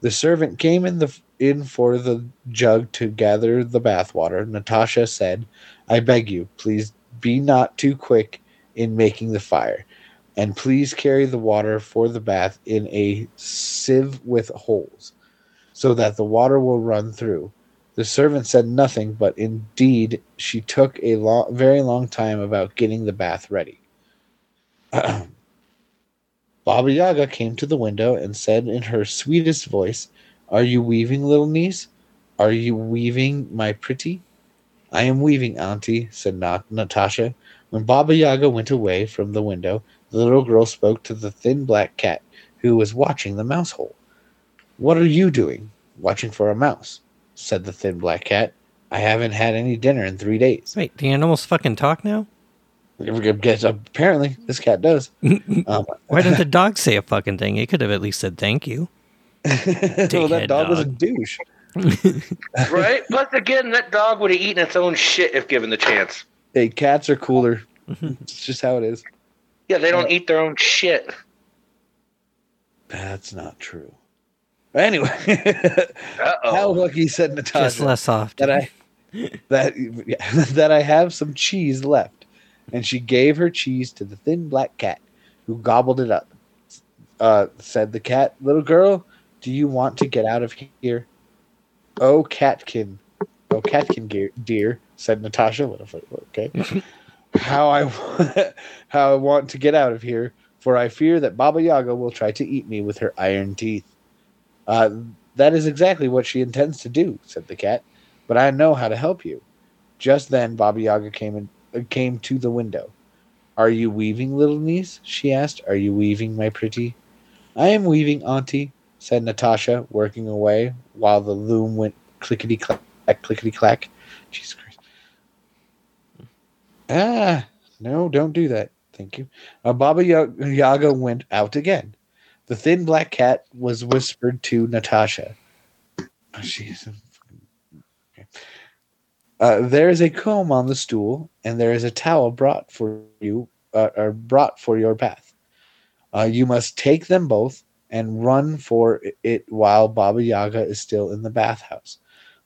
The servant came in the in for the jug to gather the bath water. Natasha said, I beg you, please be not too quick in making the fire, and please carry the water for the bath in a sieve with holes, so that the water will run through. The servant said nothing, but indeed she took a very long time about getting the bath ready. Baba Yaga came to the window and said in her sweetest voice, Are you weaving, little niece? Are you weaving, my pretty? I am weaving, auntie, said Nat- Natasha. When Baba Yaga went away from the window, the little girl spoke to the thin black cat who was watching the mouse hole. What are you doing? Watching for a mouse, said the thin black cat. I haven't had any dinner in three days. Wait, do animals fucking talk now? Guess apparently this cat does. Um, Why didn't the dog say a fucking thing? It could have at least said thank you. well, that Dickhead dog, was a douche. right? But again, that dog would have eaten its own shit if given the chance. Hey, cats are cooler. it's just how it is. Yeah, they don't eat their own shit. That's not true. Anyway, Uh-oh. how lucky said Natasha Just less off. that I that yeah, that I have some cheese left, and she gave her cheese to the thin black cat, who gobbled it up. Uh, said the cat, "Little girl, do you want to get out of here?" Oh, catkin. Oh, catkin gear, dear, said Natasha. What if I- Okay. how I how I want to get out of here, for I fear that Baba Yaga will try to eat me with her iron teeth. Uh, that is exactly what she intends to do, said the cat. But I know how to help you. Just then, Baba Yaga came in, came to the window. Are you weaving, little niece? she asked. Are you weaving, my pretty? I am weaving, auntie, said Natasha, working away while the loom went clickety clack, clickety clack. Jesus Christ. Ah, no, don't do that. Thank you. Uh, Baba Yaga went out again. The thin black cat was whispered to Natasha. Oh, jeez. Okay. Uh, there is a comb on the stool, and there is a towel brought for you, uh, or brought for your bath. Uh, you must take them both and run for it while Baba Yaga is still in the bathhouse.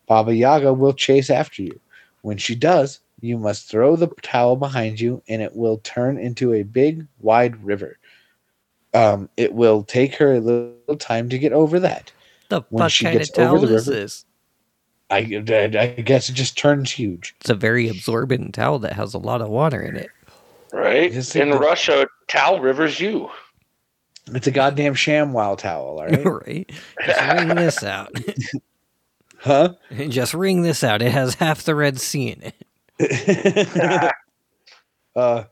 Baba Yaga will chase after you. When she does, you must throw the towel behind you, and it will turn into a big, wide river. Um, it will take her a little time to get over that. The When fuck she kind of towel is river- this? I, I, I guess it just turns huge. It's a very absorbent towel that has a lot of water in it. Right? Yes, In it does. Russia, towel rivers you. It's a goddamn ShamWow towel, all right? right? Just wring this out. huh? Just wring this out. It has half the Red Sea in it. uh,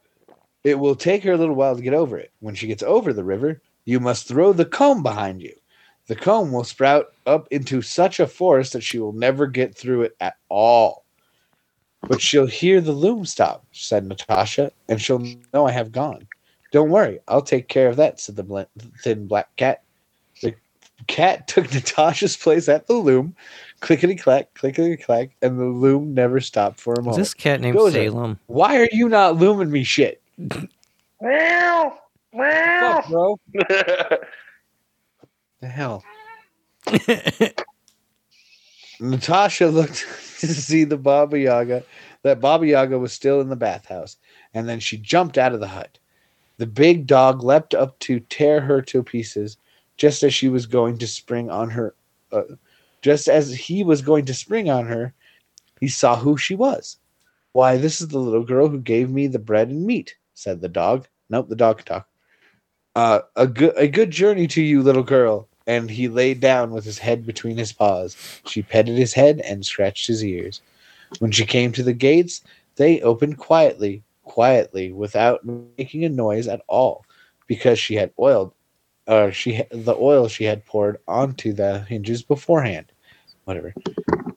it will take her a little while to get over it. When she gets over the river, you must throw the comb behind you. The comb will sprout up into such a forest that she will never get through it at all. But she'll hear the loom stop, said Natasha, and she'll know I have gone. Don't worry, I'll take care of that, said the bl- thin black cat. The cat took Natasha's place at the loom, clickety clack, clickety clack, and the loom never stopped for a Is moment. this cat named Gozer, Salem? Why are you not looming me shit? Meow. Meow. Fuck, bro. The hell? Natasha looked to see the Baba Yaga, that Baba Yaga was still in the bathhouse, and then she jumped out of the hut. The big dog leapt up to tear her to pieces, just as she was going to spring on her. Uh, just as he was going to spring on her, he saw who she was. Why, this is the little girl who gave me the bread and meat, said the dog. Nope, the dog can talk. Uh, a good a good journey to you, little girl. And he lay down with his head between his paws. She petted his head and scratched his ears. When she came to the gates, they opened quietly, quietly, without making a noise at all, because she had oiled, uh, she the oil she had poured onto the hinges beforehand. Whatever.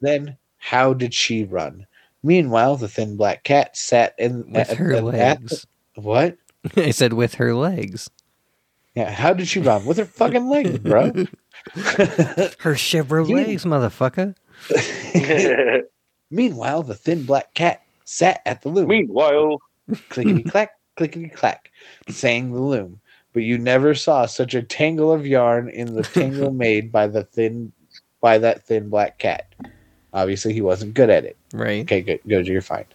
Then, how did she run? Meanwhile, the thin black cat sat in With at her at legs. the- what? I said with her legs. Yeah, how did she run? With her fucking legs, bro. Her shiver legs, motherfucker. Meanwhile, the thin black cat sat at the loom. Meanwhile, clickety clack, clickety clack, sang the loom. But you never saw such a tangle of yarn in the tangle made by the thin, by that thin black cat. Obviously, he wasn't good at it. Right. Okay, good. Good, you're fine.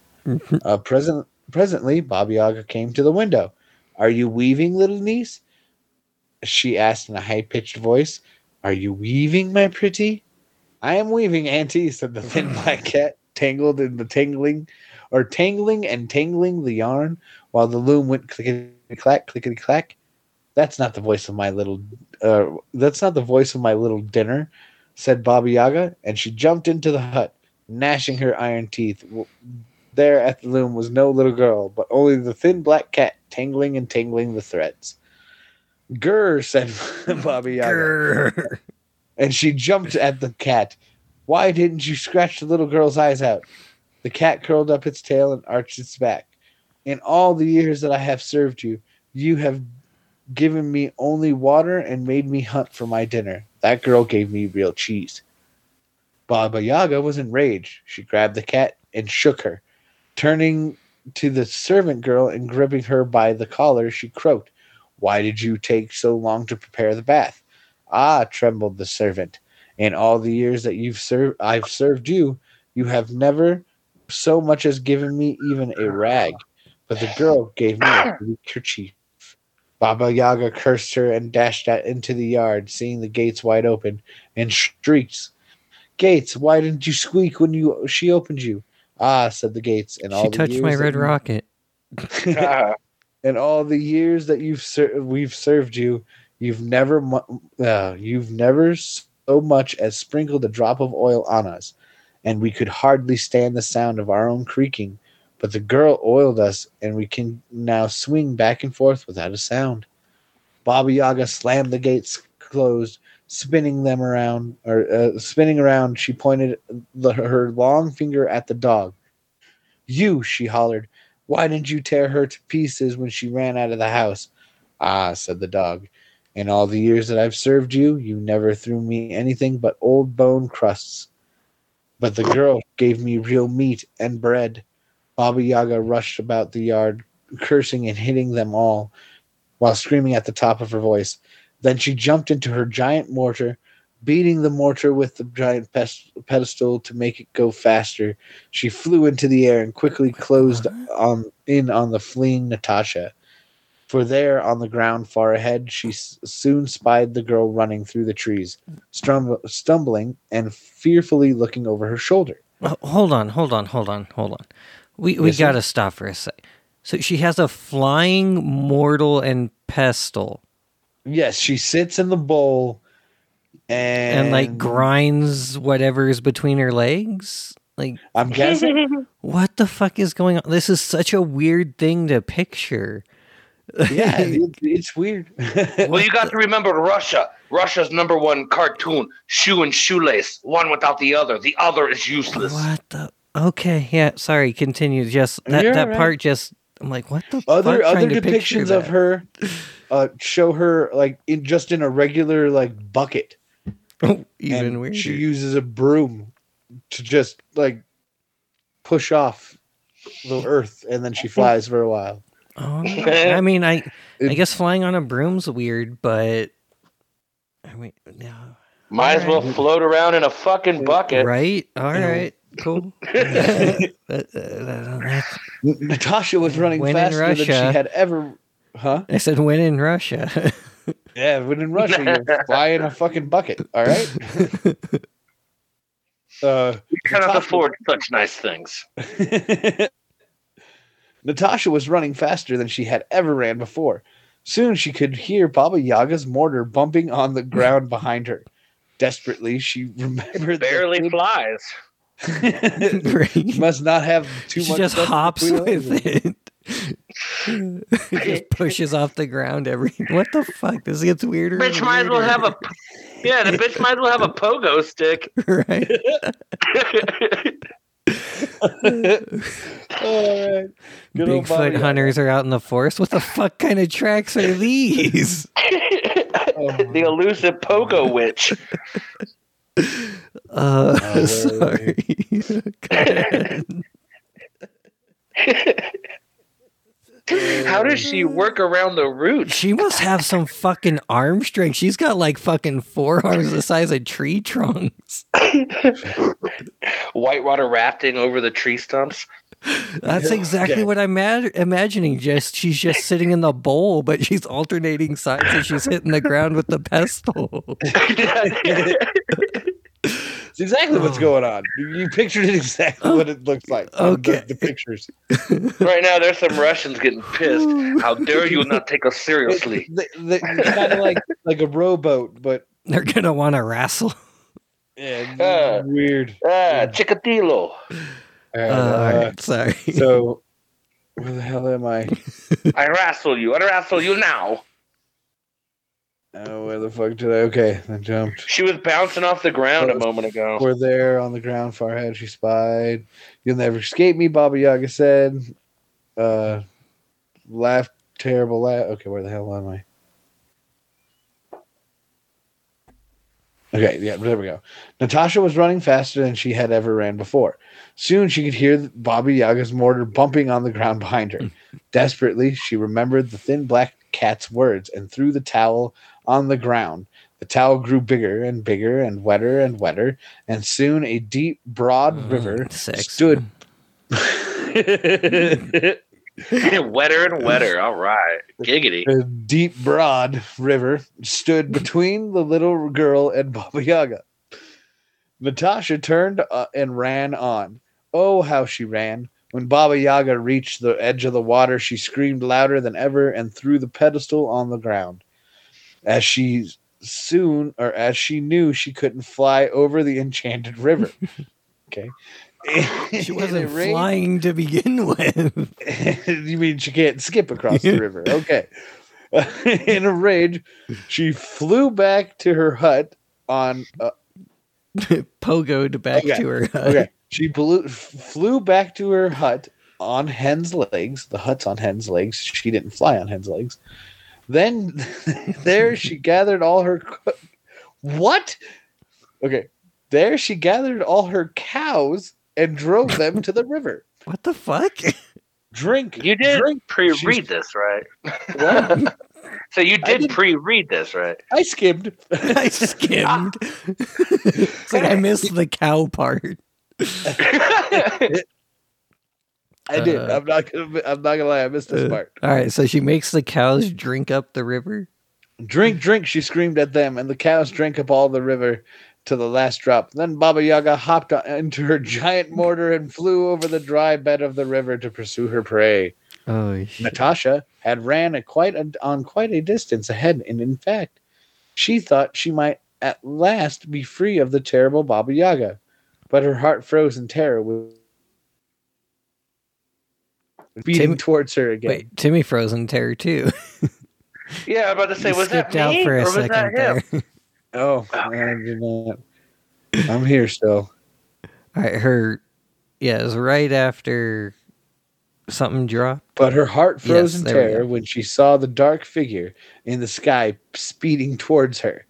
uh, present, presently, Baba Yaga came to the window. Are you weaving, little niece? She asked in a high pitched voice. Are you weaving, my pretty? I am weaving, auntie, said the thin black cat, tangled in the tangling, or tangling and tangling the yarn, while the loom went clickety clack, clickety clack. That's not the voice of my little. Uh, that's not the voice of my little dinner, said Baba Yaga, and she jumped into the hut, gnashing her iron teeth. There at the loom was no little girl, but only the thin black cat tangling and tangling the threads. Grr, said Baba Yaga. Grr. And she jumped at the cat. Why didn't you scratch the little girl's eyes out? The cat curled up its tail and arched its back. In all the years that I have served you, you have given me only water and made me hunt for my dinner. That girl gave me real cheese. Baba Yaga was enraged. She grabbed the cat and shook her. Turning to the servant girl and gripping her by the collar, she croaked, Why did you take so long to prepare the bath? Ah, trembled the servant. In all the years that you've served I've served you, you have never so much as given me even a rag. But the girl gave me a blue kerchief. Baba Yaga cursed her and dashed out into the yard, seeing the gates wide open, and shrieked, Gates, why didn't you squeak when you she opened you? Ah, said the Gates, and all She the touched my years that red rocket. Ah, and all the years that you've ser- we've served you, you've never mu- uh, you've never so much as sprinkled a drop of oil on us, and we could hardly stand the sound of our own creaking. But the girl oiled us, and we can now swing back and forth without a sound. Baba Yaga slammed the gates closed, spinning them around, or uh, spinning around. She pointed the, her long finger at the dog. You, she hollered, why didn't you tear her to pieces when she ran out of the house? Ah, said the dog. In all the years that I've served you, you never threw me anything but old bone crusts. But the girl gave me real meat and bread. Baba Yaga rushed about the yard, cursing and hitting them all, while screaming at the top of her voice. Then she jumped into her giant mortar, beating the mortar with the giant pes- pedestal to make it go faster. She flew into the air and quickly closed uh-huh. on in on the fleeing Natasha. For there, on the ground far ahead, she s- soon spied the girl running through the trees, stumbling and fearfully looking over her shoulder. Hold on, hold on, hold on, hold on. We we Yes, gotta stop for a sec. So she has a flying mortar and pestle, Yes, she sits in the bowl and, and, like grinds whatever's between her legs. Like, I'm guessing. what the fuck is going on? This is such a weird thing to picture. yeah, it, it's weird. well, you got to remember Russia. Russia's number one cartoon, shoe and shoelace, one without the other. The other is useless. What the? Okay, yeah. Sorry, continue. Just that You're that right. part. Just I'm like, what the other fuck? other Trying to picture depictions of her uh, show her like in just in a regular like bucket. Even and weirder. She uses a broom to just like push off the earth, and then she flies for a while. Oh, I mean, I I guess flying on a broom's weird, but I mean, no. Might as well Alright. float around in a fucking bucket. Right? All right. Cool. That- that- that's- N- Natasha was running When faster than she had ever. Huh? I said when in Russia. Yeah, when in Russia, you fly in a fucking bucket. All right. uh, We cannot Natasha- afford such nice things. Natasha was running faster than she had ever ran before. Soon she could hear Baba Yaga's mortar bumping on the ground behind her. Desperately, she remembered Barely the flies. She must not have too she much. just hops with legs. it. just pushes off the ground every. What the fuck? This gets weirder. Bitch and might as well have a. Yeah, the bitch might as well have a pogo stick. right. All right. Good old Baba Bigfoot hunters are out in the forest. What the fuck kind of tracks are these? the elusive pogo witch. Uh, Oh, sorry. Go ahead. How does she work around the roots? she must have some fucking arm strength. She's got like fucking forearms the size of tree trunks. Whitewater rafting over the tree stumps. That's exactly Okay. what I'm mad- imagining. Just she's just sitting in the bowl, but she's alternating sides and she's hitting the ground with the pestle. It's exactly what's going on. You, you pictured it exactly what it looks like. from Okay. The, the pictures. right now, there's some Russians getting pissed. How dare you not take us seriously? kind of like like a rowboat, but They're gonna want to wrestle. yeah, Uh, weird. Ah, Chikatilo. All right, Uh, uh, sorry. So, where the hell am I? I wrestle you. I wrestle you now. Oh, where the fuck did I? Okay, I jumped. She was bouncing off the ground a moment ago. We're there on the ground far ahead. She spied. You'll never escape me, Baba Yaga said. Uh, laugh, terrible laugh. Okay, where the hell am I? Okay, yeah, there we go. Natasha was running faster than she had ever ran before. Soon she could hear Baba Yaga's mortar bumping on the ground behind her. Desperately, she remembered the thin black cat's words and threw the towel on the ground. The towel grew bigger and bigger and wetter and wetter, and soon a deep, broad river sex. stood. wetter and wetter. All right. Giggity. A deep, broad river stood between the little girl and Baba Yaga. Natasha turned uh, and ran on. Oh, how she ran. When Baba Yaga reached the edge of the water, she screamed louder than ever and threw the pedestal on the ground. As she soon, or as she knew she couldn't fly over the enchanted river. Okay. She wasn't flying to begin with. you mean she can't skip across the river? Okay. In a rage, she flew back to her hut on. Uh, Pogoed back Okay, to her. okay, she blew, f- flew back to her hut on hen's legs. The hut's on hen's legs. She didn't fly on hen's legs. Then there she gathered all her. co- What? Okay. There she gathered all her cows and drove them to the river. What the fuck? Drink. You did Drink. pre-read She's- this, right? What? so you did didn't- pre-read this, right? I skimmed. I skimmed. it's like I missed the cow part. I did. Uh, I'm not gonna. I'm not gonna lie. I missed this Uh, part. All right, so she makes the cows drink up the river. Drink, drink! She screamed at them, and the cows drank up all the river to the last drop. Then Baba Yaga hopped into her giant mortar and flew over the dry bed of the river to pursue her prey. Oh shit. Natasha had ran a quite a, on quite a distance ahead, and in fact, she thought she might at last be free of the terrible Baba Yaga, but her heart froze in terror. With beating Tim- towards her again. Wait, Timmy Frozen Terror too. yeah, I'm about to say, You was that skipped out me for or a was that him? there. Oh, I did not. I'm here still. All right, her yeah, it was right after something dropped. But her heart froze Yes, in terror when she saw the dark figure in the sky speeding towards her.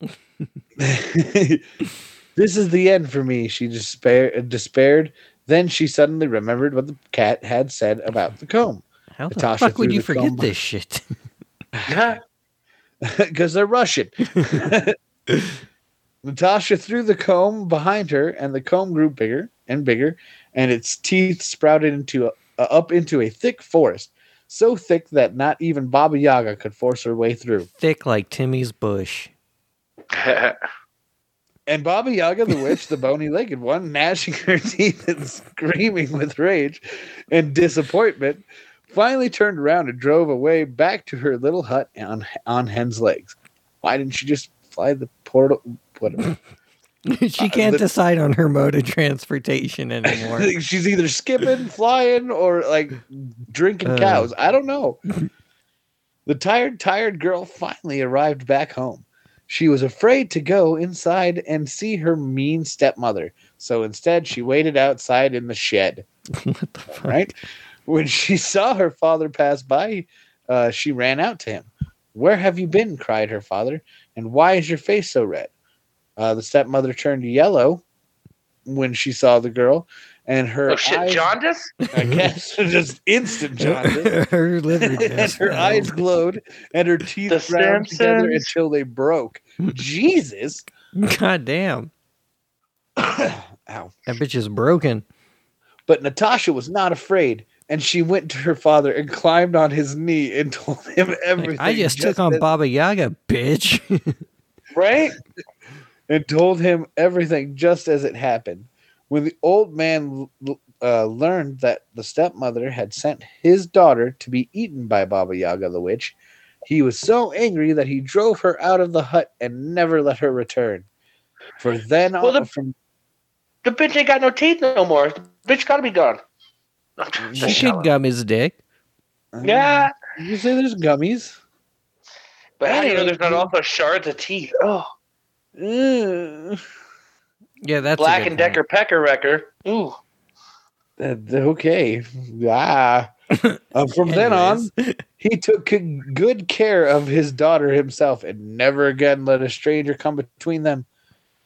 this is the end for me, she despair- despaired. Then she suddenly remembered what the cat had said about the comb. How the Natasha fuck would you forget comb- this shit? because they're Russian. Natasha threw the comb behind her, and the comb grew bigger and bigger, and its teeth sprouted into a, uh, up into a thick forest, so thick that not even Baba Yaga could force her way through. Thick like Timmy's bush. And Baba Yaga, the witch, the bony-legged one, gnashing her teeth and screaming with rage and disappointment, finally turned around and drove away back to her little hut on on hen's legs. Why didn't she just fly the portal? Whatever. she can't the- decide on her mode of transportation anymore. She's either skipping, flying, or like drinking Uh. cows. I don't know. the tired, tired girl finally arrived back home. She was afraid to go inside and see her mean stepmother. So instead, she waited outside in the shed. what the fuck? Right? When she saw her father pass by, uh, she ran out to him. Where have you been? cried her father. And why is your face so red? Uh, the stepmother turned yellow when she saw the girl, and her oh shit, eyes, jaundice? I guess, just instant jaundice. her liver and her eyes glowed, and her teeth The ground together until they broke. Jesus! God damn. Ow. That bitch is broken. But Natasha was not afraid, and she went to her father and climbed on his knee and told him Like, everything. I just, took on as- Baba Yaga, bitch. right? and told him everything just as it happened. When the old man uh, learned that the stepmother had sent his daughter to be eaten by Baba Yaga the witch, he was so angry that he drove her out of the hut and never let her return. For then Well, on, the- from The bitch ain't got no teeth no more. The bitch gotta be gone. she could gum his dick. Yeah. you say there's gummies. But how do you know there's not also shards of teeth? Oh, Yeah, that's a Black good and Decker Pecker Wrecker. Ooh. Uh, okay. Ah. Uh, from then on, he took good care of his daughter himself and never again let a stranger come between them.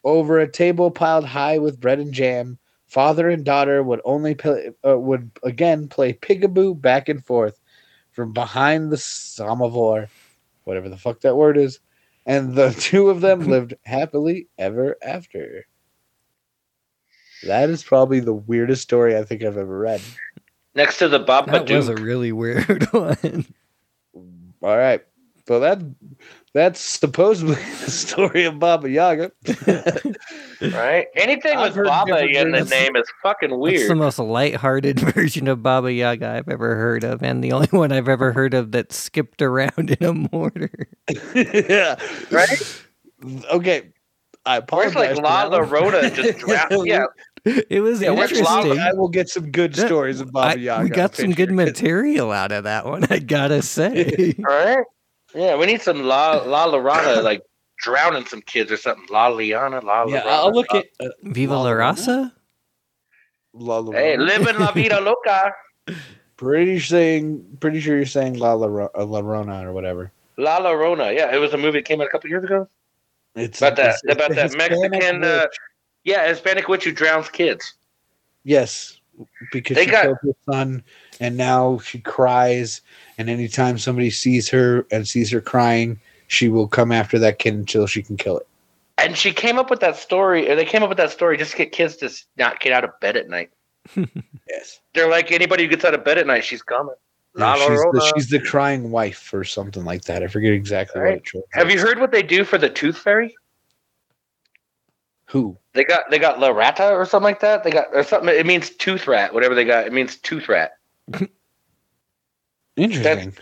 Over a table piled high with bread and jam, father and daughter would only play, uh, would again play pigaboo back and forth from behind the samovar, whatever the fuck that word is, and the two of them lived happily ever after. That is probably the weirdest story I think I've ever read. Next to the Babadook. That was a really weird one. All right. Well, that that's supposedly the story of Baba Yaga. Right? Anything I've with Baba in the name is fucking That's weird. the most light-hearted version of Baba Yaga I've ever heard of, and the only one I've ever heard of that skipped around in a mortar. yeah. Right? Okay. I Where's apologize. like for La that one. Llorona just drown? Yeah, It was Yeah, where's Lava? interesting. I will get some good stories of Baba I- Yaga. we got some good material out of that one, I gotta say. right? Yeah, we need some La La Llorona like drowning some kids or something. La Liana, La Yeah, I'll look at uh, Viva La la Llorona? Raza? La Llorona. Hey, living la vida loca. Pretty saying, pretty sure you're saying La La, uh, La Rona or whatever. La Llorona. Yeah, it was a movie that came out a couple years ago. It's About that it's- it's about the that Mexican uh, witch. Yeah, Hispanic witch who drowns kids. Yes, because They she got- killed her son, and now she cries. And anytime somebody sees her and sees her crying, she will come after that kid until she can kill it. And she came up with that story, or they came up with that story just to get kids to not get out of bed at night. Yes, They're like anybody who gets out of bed at night, she's coming. La she's, the, she's the crying wife or something like that. I forget exactly what Right. it shows. Have you heard what they do for the tooth fairy? Who? They got they got La Rata or something like that. They got or something. It means tooth rat. Whatever they got, it means tooth rat. Interesting.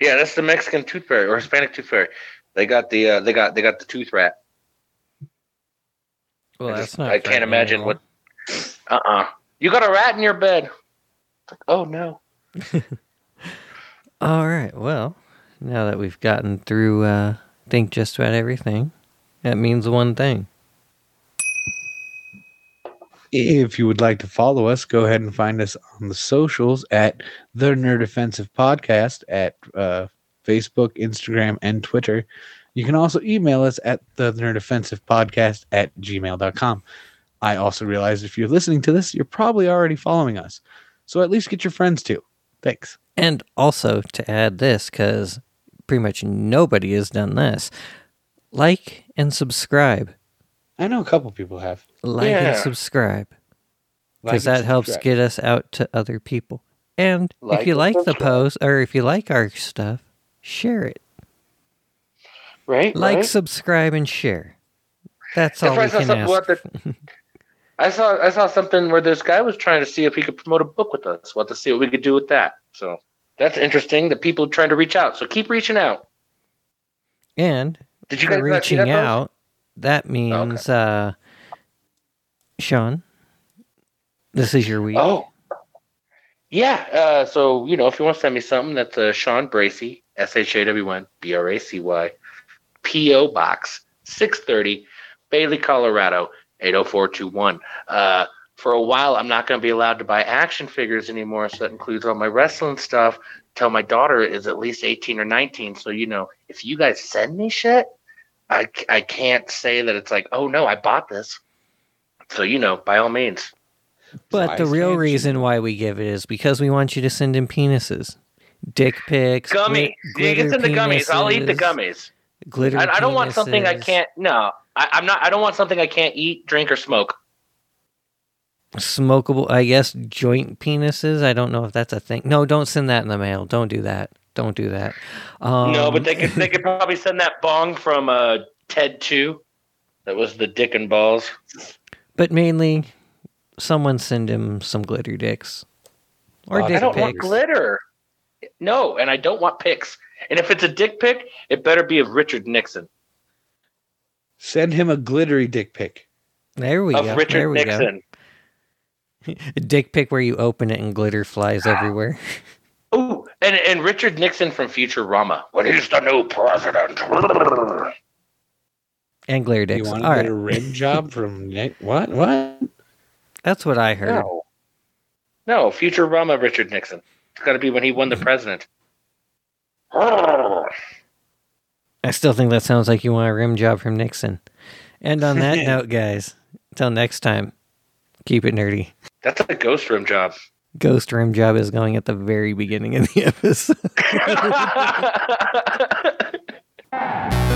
Yeah, that's the Mexican tooth fairy or Hispanic tooth fairy. They got the uh, they got they got the tooth rat. Well, I that's just- not I can't imagine at what. Uh uh You got a rat in your bed. Like, oh no. all. All right. Well, now that we've gotten through, uh, think just about everything, that means one thing. If you would like to follow us, go ahead and find us on the socials at the Nerd Offensive Podcast at uh, Facebook, Instagram, and Twitter. You can also email us at the Nerd Offensive Podcast at gmail.com. I also realize if you're listening to this, you're probably already following us. So at least get your friends to. Thanks. And also to add this, because pretty much nobody has done this, like and subscribe. I know a couple people have. Like and subscribe. Because and that helps subscribe. get us out to other people. And Like if you and like the post, or if you like our stuff, share it. Right. Like, right? subscribe, and share. That's That's all why I we saw can something ask. the, I saw I saw something where this guy was trying to see if he could promote a book with us. What to see what we could do with that. So that's interesting. The people trying to reach out. So keep reaching out. And Did you for guys not see reaching that post? That means, uh, Shawn, this is your week. Oh. Yeah. Uh, so, you know, if you want to send me something, that's uh, Shawn Bracy, S H A W N B R A C Y, P.O. Box 630, Bailey, Colorado, 80421. Uh, for a while, I'm not going to be allowed to buy action figures anymore. So that includes all my wrestling stuff. Till my daughter is at least 18 or 19. So, you know, if you guys send me shit, I, I can't say that it's like, oh no, I bought this. So, you know, by all means. But the real answer. reason why we give it is because we want you to send in penises, dick pics, Gummies. glit- You can send the gummies. I'll eat the gummies. Glitter. I, I don't want something I can't. No, I, I'm not. I don't want something I can't eat, drink, or smoke. Smokable, I guess, joint penises. I don't know if that's a thing. No, don't send that in the mail. Don't do that. Don't do that. Um, no, but they could. They could probably send that bong from uh, Ted Two. That was the dick and balls. But mainly, someone send him some glitter dicks or Uh, I dick I don't pics. want glitter. No, and I don't want pics. And if it's a dick pic, it better be of Richard Nixon. Send him a glittery dick pic. There we of go. Richard there we Nixon. go. A dick pic where you open it and glitter flies everywhere. Ooh, and and Richard Nixon from Futurama when he's the new president. and glitter You dicks. want All to get a right, rim job from Nick? What? What? that's what I heard. No, no, Futurama Richard Nixon. It's got to be when he won the president. I still think that sounds like you want a rim job from Nixon. And on that note, guys, until next time, keep it nerdy. That's a ghost room job ghost rim job is going at the very beginning of the episode.